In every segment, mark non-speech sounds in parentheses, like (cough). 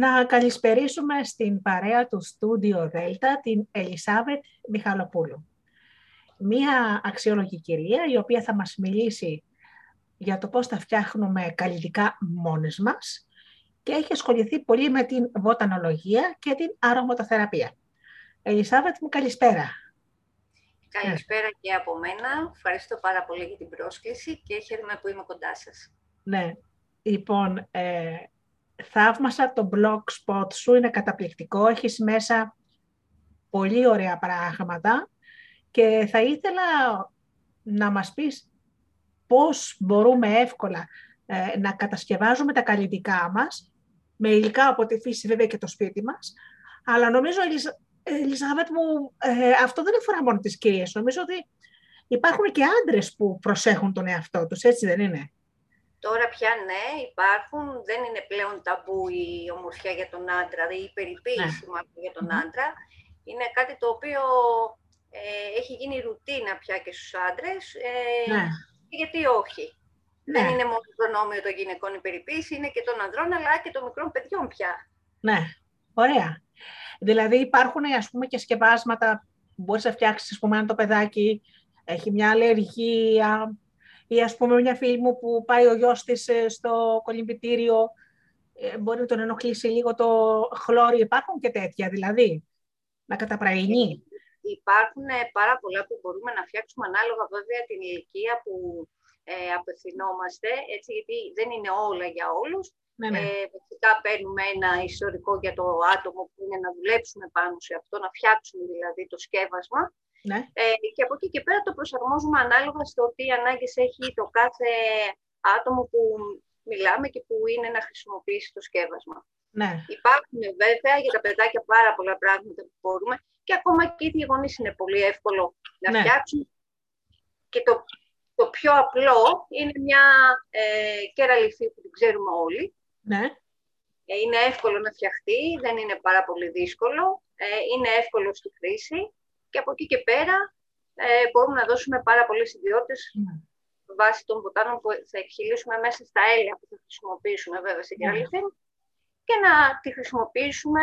να καλησπερίσουμε στην παρέα του Studio Δέλτα την Ελισάβετ Μιχαλοπούλου. Μία αξιόλογη κυρία η οποία θα μας μιλήσει για το πώς θα φτιάχνουμε καλλιτικά μόνες μας και έχει ασχοληθεί πολύ με την βοτανολογία και την αρωματοθεραπεία. Ελισάβετ μου καλησπέρα. Καλησπέρα και από μένα. Ευχαριστώ πάρα πολύ για την πρόσκληση και χαίρομαι που είμαι κοντά σας. Ναι, λοιπόν, ε, θαύμασα το blog spot σου, είναι καταπληκτικό, έχεις μέσα πολύ ωραία πράγματα και θα ήθελα να μας πεις πώς μπορούμε εύκολα ε, να κατασκευάζουμε τα καλλιτικά μας, με υλικά από τη φύση βέβαια και το σπίτι μας, αλλά νομίζω, Ελισάβετ μου, ε, αυτό δεν αφορά μόνο τις κυρίες. Νομίζω ότι υπάρχουν και άντρες που προσέχουν τον εαυτό τους, έτσι δεν είναι; Τώρα πια ναι, υπάρχουν, δεν είναι πλέον ταμπού η ομορφιά για τον άντρα, δηλαδή η περιποίηση ναι. για τον άντρα. Είναι κάτι το οποίο ε, έχει γίνει ρουτίνα πια και στους άντρες, ε, ναι. γιατί όχι. Ναι. Δεν είναι μόνο το προνόμιο των γυναικών η περιποίηση, είναι και των ανδρών, αλλά και των μικρών παιδιών πια. Ναι, ωραία. Δηλαδή υπάρχουν ας πούμε και σκευάσματα που μπορείς να φτιάξεις, ας πούμε, αν το παιδάκι έχει μια αλλεργία, ή ας πούμε μια φίλη μου που πάει ο γιος της ε, στο κολυμπητήριο, ε, μπορεί να τον ενοχλήσει λίγο το χλώρι. Υπάρχουν και τέτοια δηλαδή, να καταπραγινεί. Υπάρχουν ε, πάρα πολλά που μπορούμε να φτιάξουμε ανάλογα βέβαια την ηλικία που ε, απευθυνόμαστε, έτσι, γιατί δεν είναι όλα για όλους. Ναι, ναι. Ε, βασικά παίρνουμε ένα ιστορικό για το άτομο που είναι να δουλέψουμε πάνω σε αυτό, να φτιάξουμε δηλαδή το σκεύασμα. Ναι. Ε, και από εκεί και πέρα το προσαρμόζουμε ανάλογα στο τι ανάγκες έχει το κάθε άτομο που μιλάμε και που είναι να χρησιμοποιήσει το σκεύασμα. Ναι. Υπάρχουν βέβαια για τα παιδάκια πάρα πολλά πράγματα που μπορούμε και ακόμα και οι γονείς είναι πολύ εύκολο να ναι. φτιάξουν. Και το, το πιο απλό είναι μια ε, κεραλιφή που την ξέρουμε όλοι. Ναι. Ε, είναι εύκολο να φτιαχτεί, δεν είναι πάρα πολύ δύσκολο, ε, είναι εύκολο στη χρήση και από εκεί και πέρα ε, μπορούμε να δώσουμε πάρα πολλές ιδιότητες ναι. βάσει των βοτάνων που θα εκχυλήσουμε μέσα στα έλαια που θα χρησιμοποιήσουμε βέβαια στην ναι. και να τη χρησιμοποιήσουμε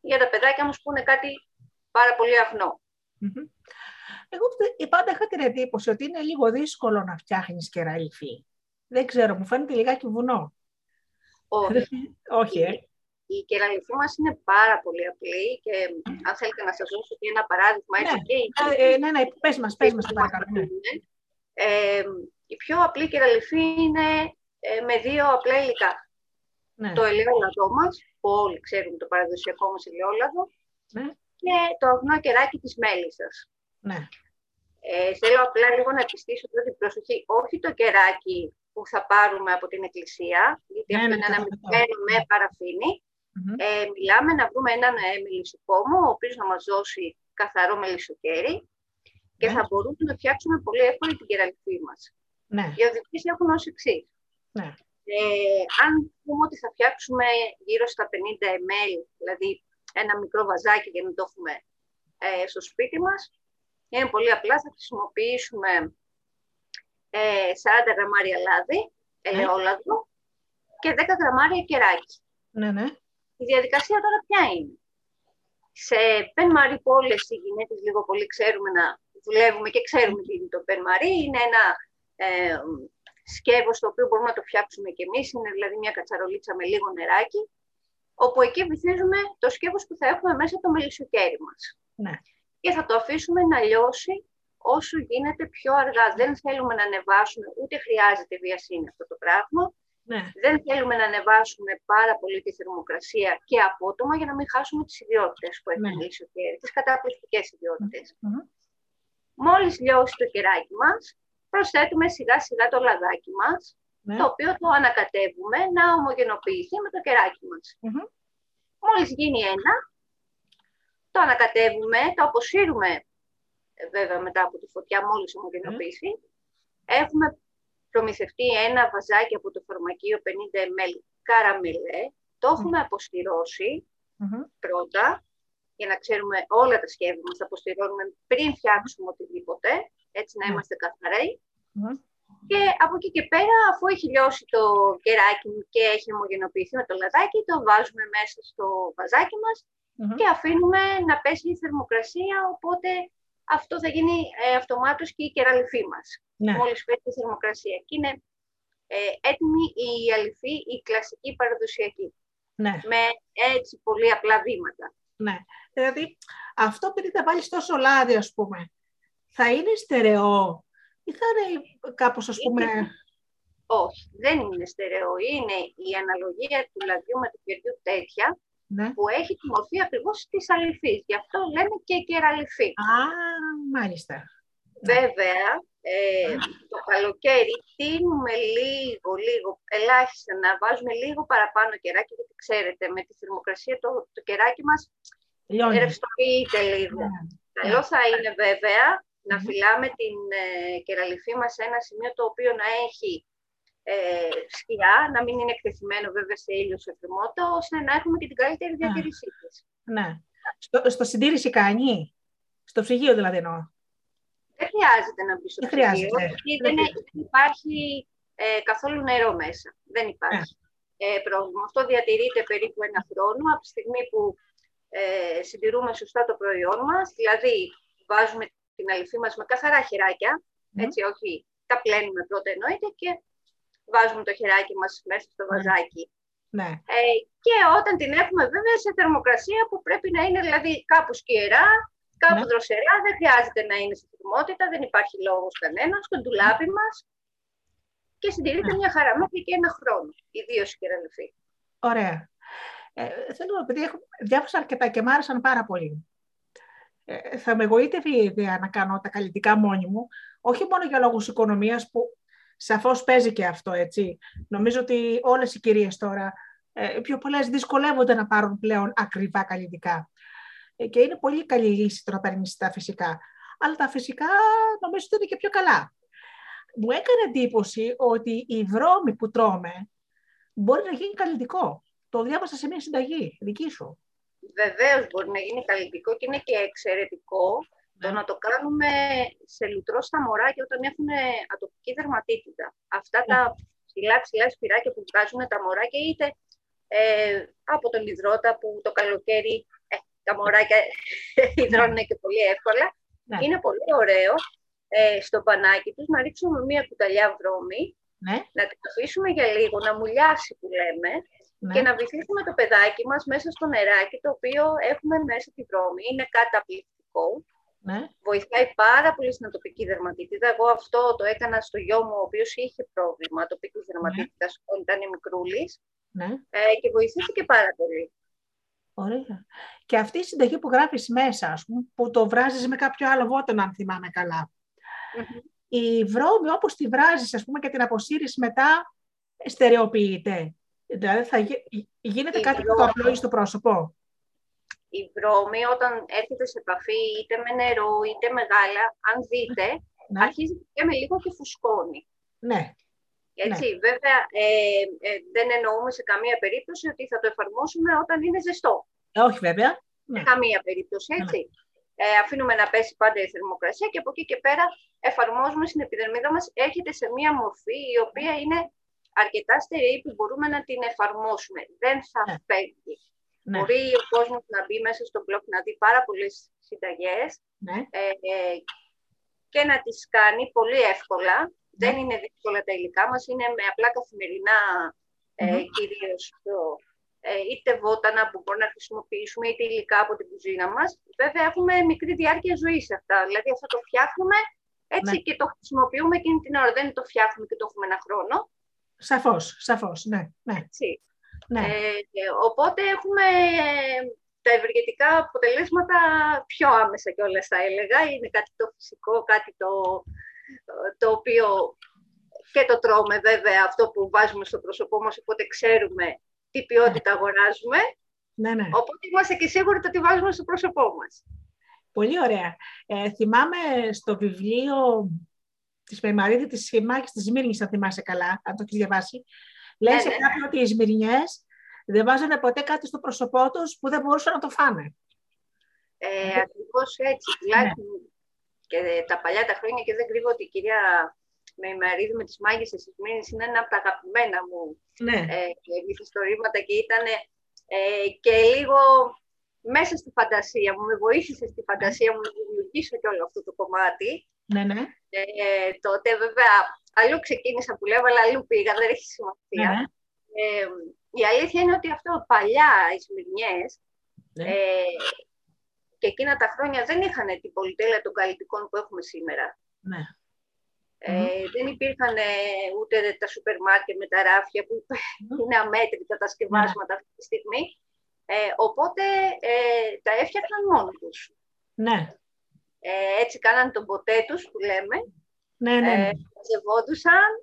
για τα παιδάκια μας που είναι κάτι πάρα πολύ αγνό. Εγώ πάντα είχα την εντύπωση ότι είναι λίγο δύσκολο να φτιάχνεις κεραλιφή. Δεν ξέρω, μου φαίνεται λιγάκι βουνό. Όχι. (laughs) Όχι, ε η κεραλιφή μας είναι πάρα πολύ απλή και αν θέλετε να σας δώσω και ένα παράδειγμα, έτσι ναι. και... Ε, ναι, ναι, πες μας, πες μας, παρακαλώ. Ναι. Ε, η πιο απλή κεραλιφή είναι ε, με δύο απλά υλικά. Ναι. Το ελαιόλαδό μας, που όλοι ξέρουν το παραδοσιακό μας ελαιόλαδο, ναι. και το αγνό κεράκι της μέλισσας. Ναι. Ε, θέλω απλά λίγο να επιστήσω εδώ την προσοχή. Όχι το κεράκι που θα πάρουμε από την εκκλησία, γιατί ναι, αυτό ναι, είναι ένα μικρό με παραφίνη, mm Ε, μιλάμε να βρούμε έναν ε, μελισσοκόμο, ο οποίος να μας δώσει καθαρό μελισσοκέρι και ναι. θα μπορούμε να φτιάξουμε πολύ εύκολα την κεραλιφή μας. Ναι. Οι οδηγίες έχουν ως εξής. Ναι. Ε, αν πούμε ότι θα φτιάξουμε γύρω στα 50 ml, δηλαδή ένα μικρό βαζάκι για να το έχουμε ε, στο σπίτι μας, είναι πολύ απλά, θα χρησιμοποιήσουμε ε, 40 γραμμάρια λάδι, ναι. ελαιόλαδο και 10 γραμμάρια κεράκι. Ναι, ναι. Η διαδικασία τώρα ποια είναι; Σε πεν μαρί που όλες οι γυναίκες λίγο πολύ ξέρουμε να δουλεύουμε και ξέρουμε τι είναι το πεν μαρί. Είναι ένα ε, σκεύος το οποίο μπορούμε να το φτιάξουμε κι εμείς. Είναι δηλαδή μια κατσαρολίτσα με λίγο νεράκι. Όπου εκεί βυθίζουμε το σκεύος που θα έχουμε μέσα το μελισσοκέρι μας. Ναι. Και θα το αφήσουμε να λιώσει όσο γίνεται πιο αργά. Δεν θέλουμε να ανεβάσουμε, ούτε χρειάζεται βιασύνη αυτό το πράγμα. Ναι. Δεν θέλουμε να ανεβάσουμε πάρα πολύ τη θερμοκρασία και απότομα για να μην χάσουμε τις ιδιότητες που έχει ναι. ο κέρι, τις καταπληκτικές ιδιότητες. Mm-hmm. Μόλις λιώσει το κεράκι μας, προσθέτουμε σιγά σιγά το λαδάκι μας, ναι. το οποίο το ανακατεύουμε να ομογενοποιηθεί με το κεράκι μας. Mm-hmm. Μόλις γίνει ένα, το ανακατεύουμε, το αποσύρουμε ε, βέβαια μετά από τη φωτιά μόλις ομογενοποιηθεί, έχουμε προμηθευτεί ένα βαζάκι από το φαρμακείο 50 ml καραμελέ. Το εχουμε πρώτα, για να ξέρουμε όλα τα σχέδια μας, τα αποστηρώνουμε πριν φτιάξουμε οτιδήποτε, έτσι να είμαστε καθαροί. Και από εκεί και πέρα, αφού έχει λιώσει το κεράκι μου και έχει ομογενοποιηθεί με το λαδάκι, το βάζουμε μέσα στο βαζάκι μας και αφήνουμε να πέσει η θερμοκρασία, οπότε αυτό θα γίνει ε, αυτομάτως και η κεραλυφή μας. Ναι. Μόλις πέσει η θερμοκρασία. Και είναι ε, έτοιμη η αληθή, η κλασική παραδοσιακή. Ναι. Με έτσι πολύ απλά βήματα. Ναι. Δηλαδή, αυτό επειδή θα βάλεις τόσο λάδι, ας πούμε, θα είναι στερεό ή θα είναι κάπως, ας πούμε... Όχι, δεν είναι στερεό. Είναι η αναλογία του λαδιού με του κεριού τέτοια, ναι. που έχει τη μορφή ακριβώς της αληθής. Γι' αυτό λέμε και κεραλυφή. Α, μάλιστα. Βέβαια, ε, το καλοκαίρι τίνουμε λίγο, λίγο, ελάχιστα να βάζουμε λίγο παραπάνω κεράκι, γιατί ξέρετε, με τη θερμοκρασία το, το κεράκι μας ρευστοποιείται λίγο. Ναι. Καλό θα είναι βέβαια να φυλάμε την ε, κεραλυφή μας σε ένα σημείο το οποίο να έχει ε, σκιά, να μην είναι εκτεθειμένο βέβαια σε ήλιο σε θερμότητα, ώστε να έχουμε και την καλύτερη ναι. διατήρησή της. Ναι. Στο, στο συντήρηση κάνει, στο ψυγείο δηλαδή εννοώ. Δεν χρειάζεται να μπει στο δεν ψυγείο, γιατί δεν, υπάρχει ε, καθόλου νερό μέσα. Δεν υπάρχει ναι. ε, πρόβλημα. Αυτό διατηρείται περίπου ένα χρόνο από τη στιγμή που ε, συντηρούμε σωστά το προϊόν μας, δηλαδή βάζουμε την αληθή μας με καθαρά χεράκια, έτσι όχι, τα πλένουμε πρώτα εννοείται και βάζουμε το χεράκι μας μέσα στο βαζάκι. Ναι. Ε, και όταν την έχουμε βέβαια σε θερμοκρασία που πρέπει να είναι δηλαδή κάπου σκιερά, κάπου ναι. δροσερά, δεν χρειάζεται να είναι σε θερμότητα, δεν υπάρχει λόγος κανένας, στο ντουλάπι μας και συντηρείται ναι. μια χαρά μέχρι και ένα χρόνο, ιδίως η κεραλυφή. Ωραία. Ε, θέλω, επειδή έχω, διάβασα αρκετά και μ' άρεσαν πάρα πολύ. Ε, θα με εγωίτευε η ιδέα να κάνω τα καλλιτικά μόνη μου, όχι μόνο για λόγους οικονομίας που σαφώς παίζει και αυτό, έτσι. Νομίζω ότι όλες οι κυρίες τώρα, ε, πιο πολλές δυσκολεύονται να πάρουν πλέον ακριβά καλλιτικά. Ε, και είναι πολύ καλή λύση το να παίρνεις τα φυσικά. Αλλά τα φυσικά νομίζω ότι είναι και πιο καλά. Μου έκανε εντύπωση ότι η βρώμη που τρώμε μπορεί να γίνει καλλιτικό. Το διάβασα σε μια συνταγή δική σου. Βεβαίως μπορεί να γίνει καλλιτικό και είναι και εξαιρετικό το ναι. να το κάνουμε σε λουτρό στα μωράκια όταν έχουν ατοπική δερματίτιδα. Αυτά τα ναι. ψηλά ψηλά σπυράκια που βγάζουν τα μωράκια είτε ε, από τον υδρότα που το καλοκαίρι ε, τα μωράκια (laughs) υδρώνουν και πολύ εύκολα. Ναι. Είναι πολύ ωραίο ε, στο πανάκι τους να ρίξουμε μία κουταλιά βρώμη, να την αφήσουμε για λίγο, να μουλιάσει που λέμε, ναι. και να βυθίσουμε το παιδάκι μας μέσα στο νεράκι το οποίο έχουμε μέσα τη βρώμη. Είναι καταπληκτικό. Ναι. Βοηθάει πάρα πολύ στην ατοπική δερματίτιδα. Εγώ αυτό το έκανα στο γιο μου, ο οποίος είχε πρόβλημα ατοπικής δερματίτιδας ναι. όταν ήταν μικρούλης ναι. ε, και βοηθήθηκε πάρα πολύ. Ωραία. Και αυτή η συνταγή που γράφεις μέσα, ας πούμε, που το βράζεις με κάποιο άλλο βότανο, αν θυμάμαι Η βρώμη, όπως τη βράζεις, ας πούμε, και την αποσύρεις μετά, στερεοποιείται. Δηλαδή θα γίνεται κάτι που το απλώνεις στο πρόσωπο. Η βρώμη όταν έρχεται σε επαφή είτε με νερό είτε με γάλα, αν δείτε, ναι. αρχίζει και με λίγο και φουσκώνει. Ναι. Έτσι, ναι. βέβαια, ε, ε, δεν εννοούμε σε καμία περίπτωση ότι θα το εφαρμόσουμε όταν είναι ζεστό. Ε, όχι βέβαια. Σε ναι. καμία περίπτωση, ναι. έτσι. Ε, αφήνουμε να πέσει πάντα η θερμοκρασία και από εκεί και πέρα εφαρμόζουμε στην επιδερμίδα μας. Έρχεται σε μία μορφή η οποία είναι αρκετά στερεή που μπορούμε να την εφαρμόσουμε. Δεν θα ναι. φεύγει. Ναι. Μπορεί ο κόσμος να μπει μέσα στο blog να δει πάρα πολλές συνταγές ναι. ε, και να τις κάνει πολύ εύκολα. Ναι. Δεν είναι δύσκολα τα υλικά μας, είναι με απλά καθημερινά ε, mm κυρίως ε, είτε βότανα που μπορούμε να χρησιμοποιήσουμε, είτε υλικά από την κουζίνα μας. Βέβαια, έχουμε μικρή διάρκεια ζωής σε αυτά. Δηλαδή, αυτό το φτιάχνουμε έτσι ναι. και το χρησιμοποιούμε εκείνη την ώρα. Δεν το φτιάχνουμε και το έχουμε ένα χρόνο. Σαφώς, σαφώς, ναι. ναι. Ναι. Ε, οπότε έχουμε τα ευεργετικά αποτελέσματα πιο άμεσα κιόλας θα έλεγα. Είναι κάτι το φυσικό, κάτι το, το οποίο και το τρώμε βέβαια αυτό που βάζουμε στο πρόσωπό μας, οπότε ξέρουμε τι ποιότητα ναι. αγοράζουμε. Ναι, ναι. Οπότε είμαστε και σίγουροι ότι βάζουμε στο πρόσωπό μας. Πολύ ωραία. Ε, θυμάμαι στο βιβλίο της Μεμαρίδη της Σχημάκη της Μύρνης, αν θυμάσαι καλά, αν το έχεις διαβάσει. Λέει ναι, σε ναι. κάποιον ότι οι Σμυρνιές δεν βάζανε ποτέ κάτι στο πρόσωπό τους που δεν μπορούσαν να το φάνε. Ε, Ακριβώς έτσι. Τουλάχιστον ναι. και τα παλιά τα χρόνια και δεν κρύβω ότι η κυρία με ημερίδη με τις μάγισσες της Μήνης είναι ένα από τα αγαπημένα μου ναι. ε, και ήταν ε, και λίγο μέσα στη φαντασία μου, με βοήθησε στη φαντασία μου να δημιουργήσω και όλο αυτό το κομμάτι. Ναι, ναι. Ε, τότε βέβαια αλλού ξεκίνησα που λέω, αλλά αλλού πήγα, δεν έχει σημασία. Ναι. Ε, η αλήθεια είναι ότι αυτό παλιά οι Σμυρνιές ναι. ε, και εκείνα τα χρόνια δεν είχαν την πολυτέλεια των καλλιτικών που έχουμε σήμερα. Ναι. Ε, Δεν υπήρχαν ούτε τα σούπερ μάρκετ με τα ράφια που είναι αμέτρητα τα σκευάσματα αυτή τη στιγμή. Ε, οπότε ε, τα έφτιαχναν μόνοι τους. Ναι. Ε, έτσι κάνανε τον ποτέ τους που λέμε. Ναι, ναι. ναι.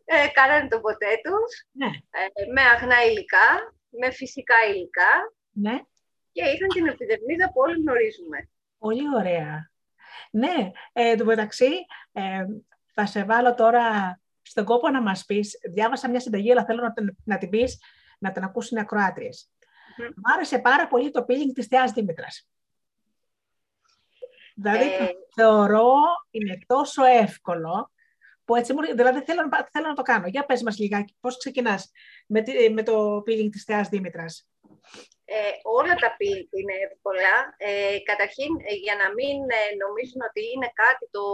Ε, κάνανε τον ποτέ τους ναι. με αγνά υλικά, με φυσικά υλικά. Ναι. Και είχαν την επιδερμίδα που όλοι γνωρίζουμε. Πολύ ωραία. Ναι, ε, το μεταξύ, ε, θα σε βάλω τώρα στον κόπο να μας πεις, διάβασα μια συνταγή, αλλά θέλω να, να την πεις, να την ακούσουν οι ακροάτριες. Mm-hmm. Μ' άρεσε πάρα πολύ το peeling της Θεάς Δήμητρας. Δηλαδή, ε... θεωρώ είναι τόσο εύκολο, που έτσι, δηλαδή θέλω, θέλω να το κάνω. Για πες μας λιγάκι, πώς ξεκινάς με, με το peeling της Θεάς Δήμητρας; Ε, όλα τα peeling είναι εύκολα. Ε, καταρχήν, ε, για να μην ε, νομίζουν ότι είναι κάτι το,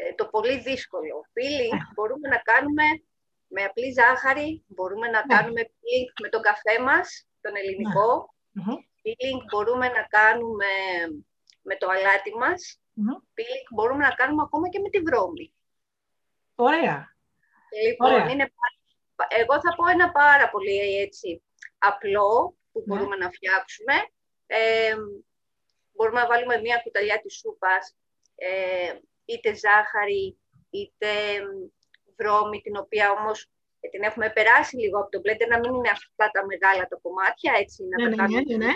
ε, το πολύ δύσκολο. Peeling ναι. μπορούμε να κάνουμε με απλή ζάχαρη, μπορούμε να ναι. κάνουμε peeling με τον καφέ μας, τον ελληνικό. Ναι. Peeling μπορούμε να κάνουμε με το αλάτι μας. Peeling μπορούμε να κάνουμε ακόμα και με τη βρώμη. Ωραία. Λοιπόν, Είναι, εγώ θα πω ένα πάρα πολύ έτσι, απλό που μπορούμε να φτιάξουμε. Ε, μπορούμε να βάλουμε μία κουταλιά της σούπας, ε, είτε ζάχαρη, είτε βρώμη, την οποία όμως ε, την έχουμε περάσει λίγο από το blender, να μην είναι αυτά τα μεγάλα τα κομμάτια, έτσι, να ναι, τα ναι, ναι, ναι,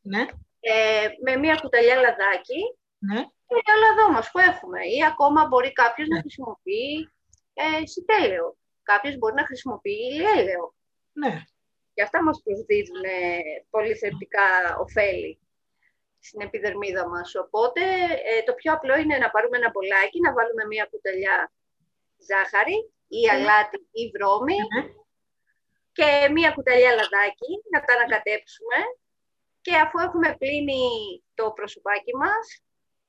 ναι. Ε, με μία κουταλιά λαδάκι ναι. Και το λαδό μας που έχουμε. Ή ακόμα μπορεί κάποιος να χρησιμοποιεί ε, σιτέλαιο. Κάποιος μπορεί να χρησιμοποιεί ηλιέλαιο. Ναι. Και αυτά μας προσδίδουν πολύ θετικά ωφέλη στην επιδερμίδα μας. Οπότε ε, το πιο απλό είναι να πάρουμε ένα μπολάκι, να βάλουμε μία κουταλιά ζάχαρη ή ναι. αλάτι ή βρώμη ναι. και μία κουταλιά λαδάκι, να τα ανακατέψουμε και αφού έχουμε πλύνει το προσωπάκι μας,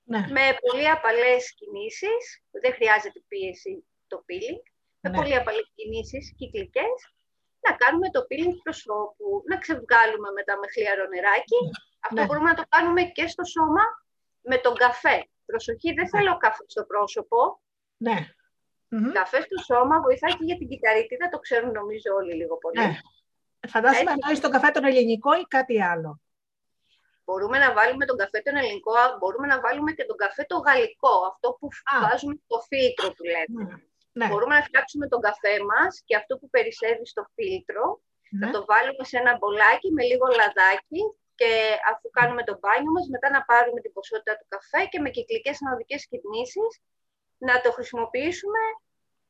ναι. με πολύ απαλές κινήσεις, δεν χρειάζεται πίεση το peeling, με πολύ απαλές κινήσεις κυκλικές, να κάνουμε το peeling προσώπου, να ξεβγάλουμε μετά με χλιαρό νεράκι. Ναι. Αυτό ναι. μπορούμε να το κάνουμε και στο σώμα με τον καφέ. Προσοχή, δεν θέλω καφέ στο πρόσωπο. Ναι. Καφέ στο σώμα βοηθάει και για την κυταρίτιδα, το ξέρουν νομίζω όλοι λίγο πολύ. Ναι. Φαντάζομαι να τον καφέ τον ελληνικό ή κάτι άλλο. Μπορούμε να βάλουμε τον καφέ τον ελληνικό, μπορούμε να βάλουμε και τον καφέ το γαλλικό, αυτό που Α. βάζουμε στο φίλτρο που λέτε. Ναι. Ναι. Μπορούμε να φτιάξουμε τον καφέ μας και αυτό που περισσεύει στο φίλτρο, να το βάλουμε σε ένα μπολάκι με λίγο λαδάκι και αφού κάνουμε το μπάνιο μας, μετά να πάρουμε την ποσότητα του καφέ και με κυκλικές ανωδικές κινήσεις να το χρησιμοποιήσουμε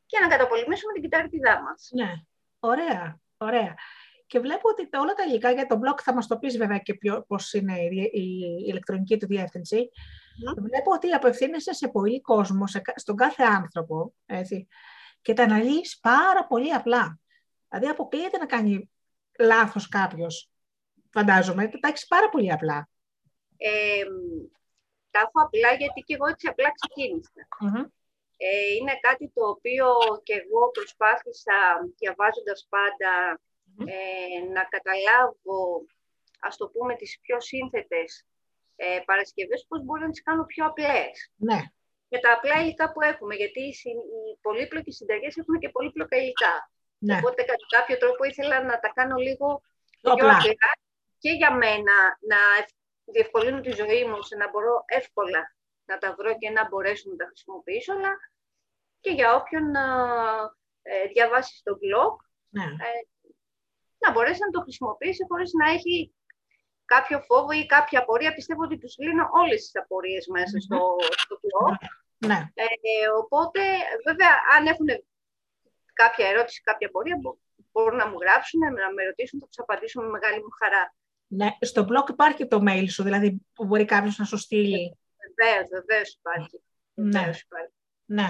και να καταπολεμήσουμε την κυταρίτιδά μας. Ναι, ωραία, ωραία. Και βλέπω ότι όλα τα υλικά για το blog θα μας το πεις βέβαια και ποιο, πώς είναι η, η ηλεκτρονική του διεύθυνση. Βλέπω ότι απευθύνεσαι σε πολύ κόσμο, σε, στον κάθε άνθρωπο, έτσι, και τα αναλύεις πάρα πολύ απλά. Δηλαδή αποκλείεται να κάνει λάθος κάποιος, φαντάζομαι, τα έχεις πάρα πολύ απλά. Ε, τα έχω απλά γιατί και εγώ έτσι απλά Ε, είναι κάτι το οποίο και εγώ προσπάθησα διαβάζοντας πάντα ε, να καταλάβω, ας το πούμε, τις πιο σύνθετες ε, παρασκευές, πώς μπορώ να τις κάνω πιο απλές. Ναι. Με τα απλά υλικά που έχουμε, γιατί οι, οι πολύπλοκες συνταγές έχουν και πολύπλοκα υλικά. Ναι. Οπότε κατά κάποιο τρόπο ήθελα να τα κάνω λίγο πιο απλά και για μένα να διευκολύνω τη ζωή μου, σε να μπορώ εύκολα να τα βρω και να μπορέσω να τα χρησιμοποιήσω, αλλά και για όποιον ε, διαβάσει στο blog, ναι. ε, να μπορέσει να το χρησιμοποιήσει χωρίς να έχει κάποιο φόβο ή κάποια απορία. Πιστεύω ότι τους λύνω όλες τις απορίες μέσα στο, στο blog. Ναι. Ε, οπότε, βέβαια, αν έχουν κάποια ερώτηση, κάποια απορία, μπορούν να μου γράψουν, να με ρωτήσουν, θα τους απαντήσω με μεγάλη μου χαρά. Ναι, στο blog υπάρχει το mail σου, δηλαδή που μπορεί κάποιος να σου στείλει. Βεβαίως, βεβαίως υπάρχει. Ναι. υπάρχει. ναι.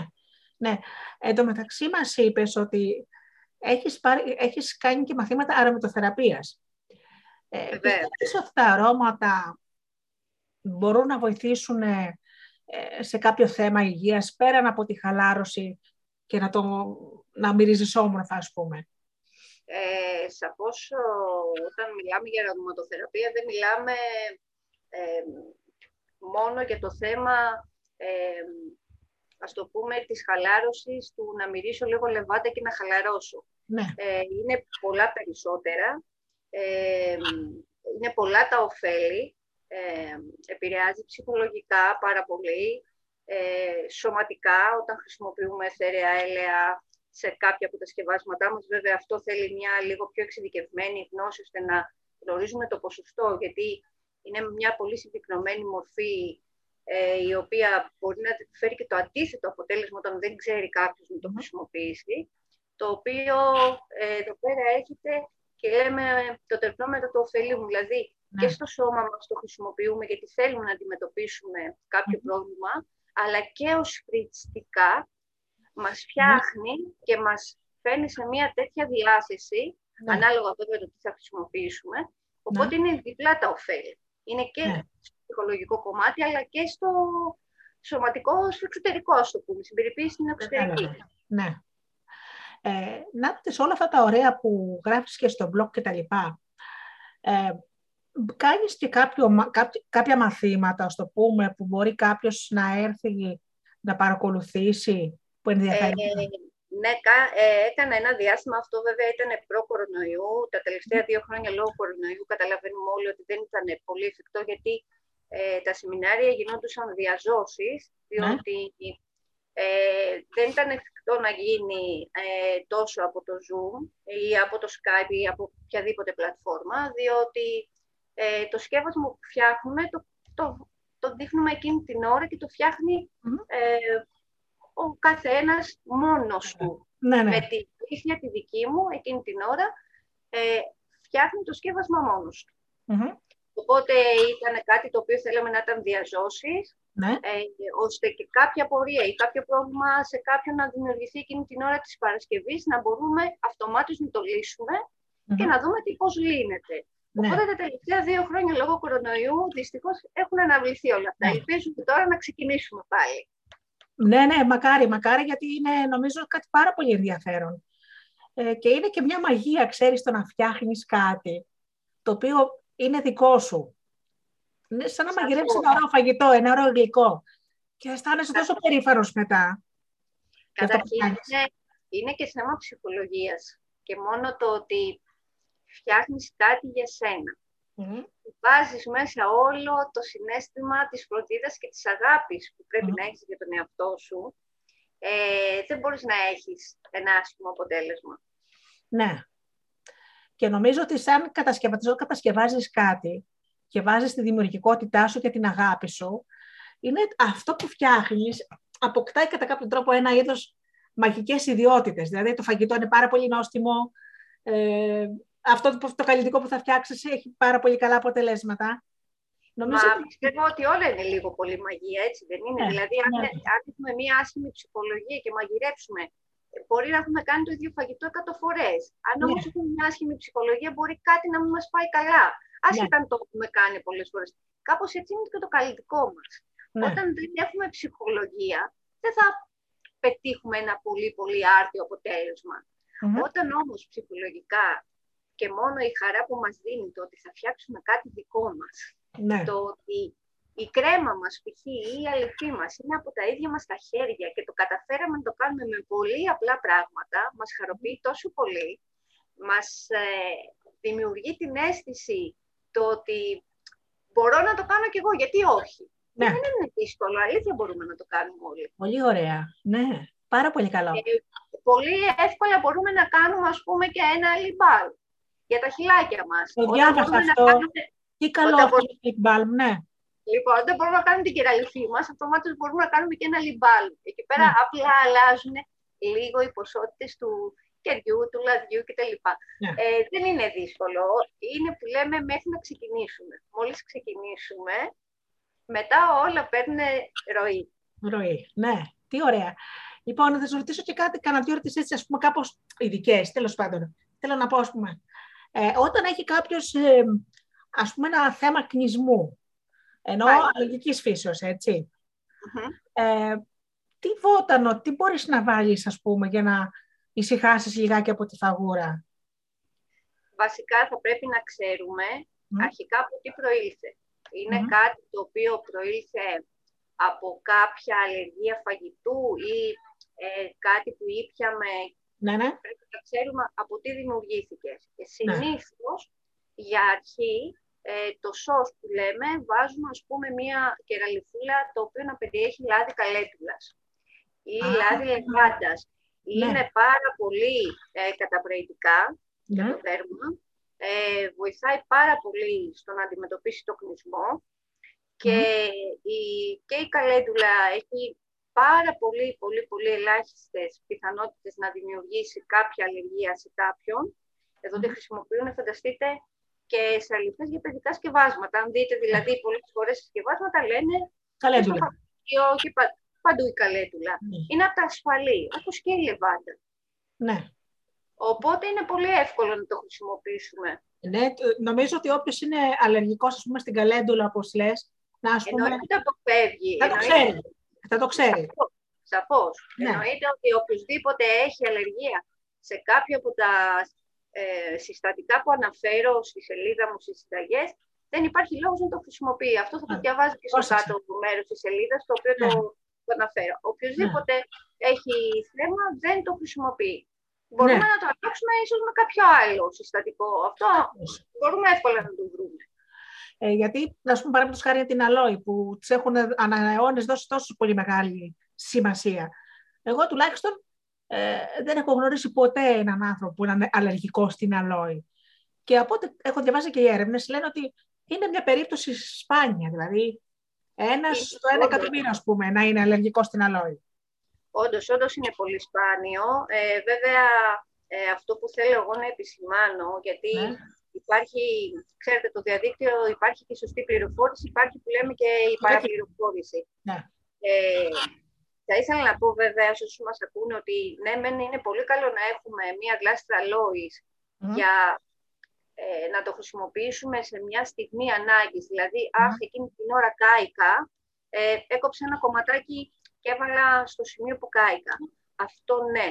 Ναι. Εν τω μεταξύ μας είπες ότι έχεις, πάρει, έχεις κάνει και μαθήματα αρωματοθεραπείας. Ε, πιστεύεις ότι τα αρώματα μπορούν να βοηθήσουν ε, σε κάποιο θέμα υγείας πέραν από τη χαλάρωση και να, το, να μυρίζεις όμορφα, ας πούμε; Ε, σαφώς, όταν μιλάμε για αρωματοθεραπεία, δεν μιλάμε ε, μόνο για το θέμα, ε, ας το πούμε, της χαλάρωσης, του να μυρίσω λίγο λεβάντα και να χαλαρώσω. Ναι. Ε, είναι πολλά περισσότερα. Ε, είναι πολλά τα ωφέλη. Ε, επηρεάζει ψυχολογικά πάρα πολύ. Ε, σωματικά, όταν χρησιμοποιούμε εθέρια έλαια σε κάποια από τα σκευάσματά μας. Βέβαια, αυτό θέλει μια λίγο πιο εξειδικευμένη γνώση, ώστε να γνωρίζουμε το ποσοστό, γιατί είναι μια πολύ συμπυκνωμένη μορφή ε, η οποία μπορεί να φέρει και το αντίθετο αποτέλεσμα όταν δεν ξέρει κάποιος να το χρησιμοποιήσει, το οποίο ε, εδώ πέρα έχετε και λέμε το τερπνόμετρο του ωφελίου, δηλαδή ναι. και στο σώμα μας το χρησιμοποιούμε γιατί θέλουμε να αντιμετωπίσουμε κάποιο πρόβλημα, αλλά και ως φριτιστικά μας φτιάχνει και μας φέρνει σε μια τέτοια διάθεση, ναι. ανάλογα βέβαια το τι θα χρησιμοποιήσουμε, οπότε ναι. είναι διπλά τα ωφέλη. Είναι και ναι. στο ψυχολογικό κομμάτι, αλλά και στο σωματικό, στο εξωτερικό, στο πούμε, στην περιποίηση στην εξωτερική. Ναι. Ε, να δείτε σε όλα αυτά τα ωραία που γράφεις και στο blog και τα λοιπά, ε, κάνεις και κάποιο, κάποια μαθήματα, ας το πούμε, που μπορεί κάποιος να έρθει να παρακολουθήσει, που ενδιαφέρει. Ε, ναι, ε, έκανα ένα διάστημα, αυτό βέβαια ήταν προ-κορονοϊού. Τα τελευταία δύο χρόνια λόγω κορονοϊού καταλαβαίνουμε όλοι ότι δεν ήταν πολύ εφικτό, γιατί ε, τα σεμινάρια γινόντουσαν διαζώσεις, διότι ε, δεν ήταν εφικτό να γίνει ε, τόσο από το Zoom ή από το Skype ή από οποιαδήποτε πλατφόρμα, διότι ε, το σκεύασμα που φτιάχνουμε το, το, το δείχνουμε εκείνη την ώρα και το φτιαχνει ο καθένας μόνος του. Ναι, ναι. Με τη βοήθεια τη δική μου, εκείνη την ώρα, ε, φτιάχνει το σκεύασμα μόνος του. Οπότε ήταν κάτι το οποίο θέλαμε να ήταν διαζώσεις, ναι. ε, ώστε και κάποια πορεία ή κάποιο πρόβλημα σε κάποιον να δημιουργηθεί εκείνη την ώρα της Παρασκευής, να μπορούμε αυτομάτως να το λυσουμε και να δούμε τι πώς λύνεται. Ναι. Οπότε τα τελευταία δύο χρόνια λόγω κορονοϊού δυστυχώς έχουν αναβληθεί όλα αυτά. Ναι. Ελπίζουμε τώρα να ξεκινήσουμε πάλι. Ναι, ναι, μακάρι, μακάρι, γιατί είναι νομίζω κάτι πάρα πολύ ενδιαφέρον. Ε, και είναι και μια μαγεία, ξέρεις, το να φτιάχνεις κάτι, το οποίο είναι δικό σου. Είναι σαν να μαγειρέψεις ένα ωραίο φαγητό, ένα ωραίο γλυκό. Και αισθάνεσαι τόσο περήφανος μετά. Καταρχήν, είναι, είναι και θέμα ψυχολογίας. Και μόνο το ότι φτιάχνεις κάτι για σένα mm Βάζεις μέσα όλο το συνέστημα της φροντίδας και της αγάπης που πρέπει να έχεις για τον εαυτό σου. Ε, δεν μπορείς να έχεις ένα άσχημο αποτέλεσμα. Ναι. Και νομίζω ότι σαν κατασκευαστής, κατασκευάζεις κάτι και βάζεις τη δημιουργικότητά σου και την αγάπη σου, είναι αυτό που φτιάχνεις, αποκτάει κατά κάποιο τρόπο ένα είδος μαγικές ιδιότητες. Δηλαδή το φαγητό είναι πάρα πολύ νόστιμο, ε, αυτό το καλλιτικό που θα φτιάξεις έχει πάρα πολύ καλά αποτελέσματα. Νομίζω Μα ότι... πιστεύω ότι όλα είναι λίγο πολύ μαγεία, έτσι δεν είναι; Ναι, δηλαδή, αν, ναι. αν έχουμε μία άσχημη ψυχολογία και μαγειρέψουμε, μπορεί να έχουμε κάνει το ίδιο φαγητό 100 φορές. Αν ναι. όμως έχουμε μία άσχημη ψυχολογία, μπορεί κάτι να μην μας πάει καλά. Άσχετα ναι. αν το έχουμε κάνει πολλές φορές. Κάπως έτσι είναι και το καλλιτικό μας. Ναι. Όταν δεν έχουμε ψυχολογία, δεν θα πετύχουμε ένα πολύ πολύ άρτιο αποτέλεσμα. Mm-hmm. Όταν όμως ψυχολογικά και μόνο η χαρά που μας δίνει το ότι θα φτιάξουμε κάτι δικό μας, ναι. το ότι η κρέμα μας, π.χ. ή η αληθή μας είναι από τα ίδια μας τα χέρια και το καταφέραμε να το κάνουμε με πολύ απλά πράγματα, μας χαροποιεί τόσο πολύ, μας ε, δημιουργεί την αίσθηση το ότι μπορώ να το κάνω κι εγώ, γιατί όχι. Ναι. Δεν είναι δύσκολο, αλήθεια μπορούμε να το κάνουμε όλοι. Πολύ ωραία, ναι. Πάρα πολύ καλό. Ε, πολύ εύκολα μπορούμε να κάνουμε, ας πούμε, και ένα λιμπάλ για τα χιλάκια μας. Το διάβασα αυτό. Κάνουμε... Τι καλό αυτό το lip ναι. Λοιπόν, όταν μπορούμε να κάνουμε την κεραλιφή μας, αυτομάτως μπορούμε να κάνουμε και ένα λιμπάλ. Εκεί πέρα ναι. απλά αλλάζουν λίγο οι ποσότητες του κεριού, του λαδιού κτλ. Ναι. Ε, δεν είναι δύσκολο. Είναι που λέμε μέχρι να ξεκινήσουμε. Μόλις ξεκινήσουμε, μετά όλα παίρνουν ροή. Ροή, ναι. Τι ωραία. Λοιπόν, θα σας ρωτήσω και κάτι, κανένα δύο ερωτήσεις έτσι, ας πούμε, κάπως ειδικές, τέλος πάντων. Θέλω να πω, ας πούμε, ε, όταν έχει κάποιος, ε, ας πούμε, ένα θέμα κνισμού, ενώ αλληλικής φύσεως, έτσι. Ε, τι βότανο, τι μπορείς να βάλεις, ας πούμε, για να ησυχάσεις λιγάκι από τη φαγούρα. Βασικά θα πρέπει να ξέρουμε αρχικά από τι προήλθε. Είναι κάτι το οποίο προήλθε από κάποια αλλεργία φαγητού ή ε, κάτι που ήπιαμε. Ναι, ναι. Πρέπει να ξέρουμε από τι δημιουργήθηκε. Και ναι. συνήθως για αρχή ε, το σως που λέμε βάζουμε ας πούμε μία κεραλιφούλα το οποίο να περιέχει λάδι καλέτουλας ή Α, λάδι λεγάντας. Ναι. Είναι πάρα πολύ ε, καταπραγητικά για το δέρμα. Ε, βοηθάει πάρα πολύ στο να αντιμετωπίσει το κλεισμό και, η, και η καλέντουλα έχει πάρα πολύ, πολύ, πολύ ελάχιστες πιθανότητες να δημιουργήσει κάποια αλλεργία σε κάποιον. Εδώ mm. χρησιμοποιούν, φανταστείτε, και σε αληθές για παιδικά σκευάσματα. Αν δείτε δηλαδή πολλές φορές σκευάσματα λένε καλέντουλα. Και παντού η καλέντουλα. Ναι. Είναι από τα ασφαλή, όπως και η λεβάντα. Ναι. Οπότε είναι πολύ εύκολο να το χρησιμοποιήσουμε. Ναι, νομίζω ότι όποιος είναι αλλεργικός στην καλέντουλα, όπως λες, να ας πούμε... Εννοείται το φεύγει. Θα το ξέρει. Θα το ξέρει. Σαφώς. Ναι. Εννοείται ότι οποιοδήποτε έχει αλλεργία σε κάποιο από τα ε, συστατικά που αναφέρω στη σελίδα μου στις συνταγές, δεν υπάρχει λόγος να το χρησιμοποιεί. Αυτό θα το διαβάζει και στο κάτω μέρος της σελίδας, το οποίο το, ναι. το αναφέρω. Οποιοδήποτε ναι. έχει θέμα δεν το χρησιμοποιεί. Μπορούμε ναι. να το αλλάξουμε ίσως με κάποιο άλλο συστατικό. Αυτό μπορούμε εύκολα να το βρούμε. Ε, γιατί, ας πούμε, παραδείγματο χάρη την αλόη που τη έχουν ανά δώσει τόσο πολύ μεγάλη σημασία. Εγώ τουλάχιστον ε, δεν έχω γνωρίσει ποτέ έναν άνθρωπο που είναι αλλεργικός στην αλόη. Και από ό,τι έχω διαβάσει και οι έρευνες, λένε ότι είναι μια περίπτωση σπάνια. Δηλαδή, ένας στο ένα εκατομμύριο, ας πούμε, να είναι αλλεργικός στην αλόη. Όντως, όντως είναι πολύ σπάνιο. Ε, βέβαια, ε, αυτό που θέλω εγώ να επισημάνω, γιατί ναι. υπάρχει, ξέρετε, το διαδίκτυο υπάρχει και σωστή πληροφόρηση, υπάρχει που λέμε και η παραπληροφόρηση. Ναι. Ε, θα ήθελα να πω βέβαια σε όσους μας ακούνε ότι ναι, μεν είναι πολύ καλό να έχουμε μία γλάστρα λόης για ε, να το χρησιμοποιήσουμε σε μια στιγμή ανάγκης. Δηλαδή, mm. αχ, εκείνη την ώρα κάηκα, ε, έκοψε ένα κομματάκι και έβαλα στο σημείο που κάηκα. Αυτό ναι.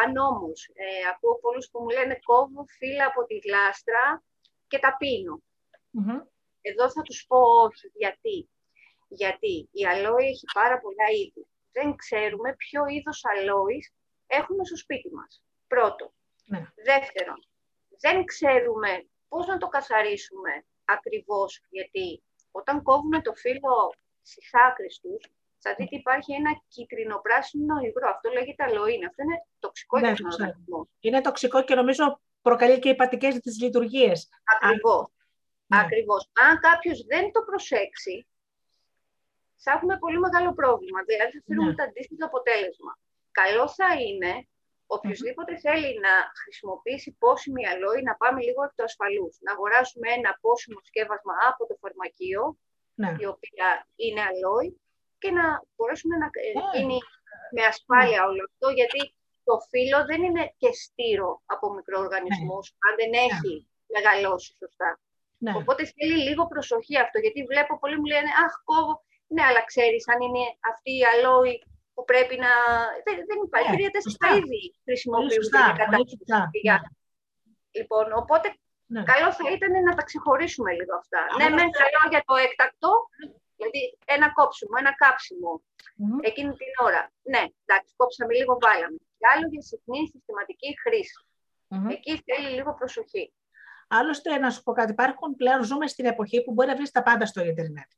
Αν όμως ε, ακούω πολλούς που μου λένε κόβω φύλλα από τη γλάστρα και τα πίνω. Εδώ θα τους πω όχι. Γιατί; Γιατί η αλόη έχει πάρα πολλά είδη δεν ξέρουμε ποιο είδος αλόης έχουμε στο σπίτι μας. Πρώτο. Ναι. Δεύτερον, δεν ξέρουμε πώς να το καθαρίσουμε ακριβώς, γιατί όταν κόβουμε το φύλλο στις άκρες τους, θα δείτε υπάρχει ένα κυτρινοπράσινο υγρό. Αυτό λέγεται αλοίνη. Αυτό είναι τοξικό ναι, για τον οργανισμό. Είναι τοξικό και νομίζω προκαλεί και υπατικές τις λειτουργίες. Ακριβώς. Ναι. Ακριβώς. Αν κάποιος δεν το προσέξει, θα έχουμε πολύ μεγάλο πρόβλημα. Δηλαδή θα φέρουμε ναι. το αντίστοιχο αποτέλεσμα. Καλό θα είναι οποιοδήποτε θέλει να χρησιμοποιήσει πόσιμη αλόη να πάμε λίγο εκ του ασφαλούς. Να αγοράσουμε ένα πόσιμο σκεύασμα από το φαρμακείο, ναι. η οποία είναι αλόη, και να μπορέσουμε να ναι. γίνει με ασφάλεια όλο αυτό, γιατί το φύλλο δεν είναι και στήρο από μικροοργανισμούς, αν δεν έχει μεγαλώσει σωστά. Οπότε θέλει λίγο προσοχή αυτό, γιατί βλέπω πολλοί μου λένε «Αχ, κόβω, ναι, αλλά ξέρεις αν είναι αυτή η αλόη που πρέπει να... Δεν, δεν υπάρχει. Τρία τέσσερα είδη χρησιμοποιούνται για κατάσταση. Λοιπόν, οπότε ναι. καλό θα ήταν να τα ξεχωρίσουμε λίγο αυτά. ναι, με καλό για το έκτακτο, δηλαδή ένα κόψιμο, ένα κάψιμο mm-hmm. εκείνη την ώρα. Ναι, εντάξει, κόψαμε λίγο, βάλαμε. Και άλλο για συχνή συστηματική χρήση. Mm-hmm. Εκεί θέλει λίγο προσοχή. Άλλωστε, να σου πω κάτι, υπάρχουν πλέον, ζούμε στην εποχή που μπορεί να βρεις τα πάντα στο Ιντερνετ.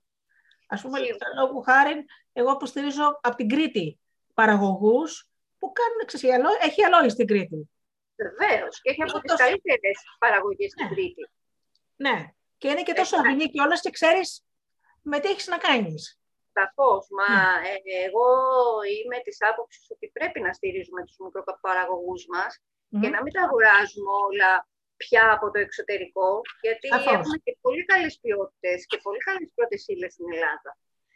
Α πούμε, λόγου χάρη, εγώ υποστηρίζω από την Κρήτη παραγωγούς που κάνουν εξαιρετικά. Έχει αλόη στην Κρήτη. Βεβαίως. Και έχει από τις καλύτερες παραγωγές στην ναι. Κρήτη. Ναι. Και είναι και τόσο υγιεινή και όλα και ξέρεις με τι έχεις να κάνεις. Σαφώς. Μα ναι. ε, εγώ είμαι της άποψης ότι πρέπει να στηρίζουμε τους μικροπαραγωγούς μας και να μην τα αγοράζουμε όλα πια από το εξωτερικό, γιατί Αφώς. έχουμε και πολύ καλές ποιότητες και πολύ καλές πρώτες ύλες στην Ελλάδα.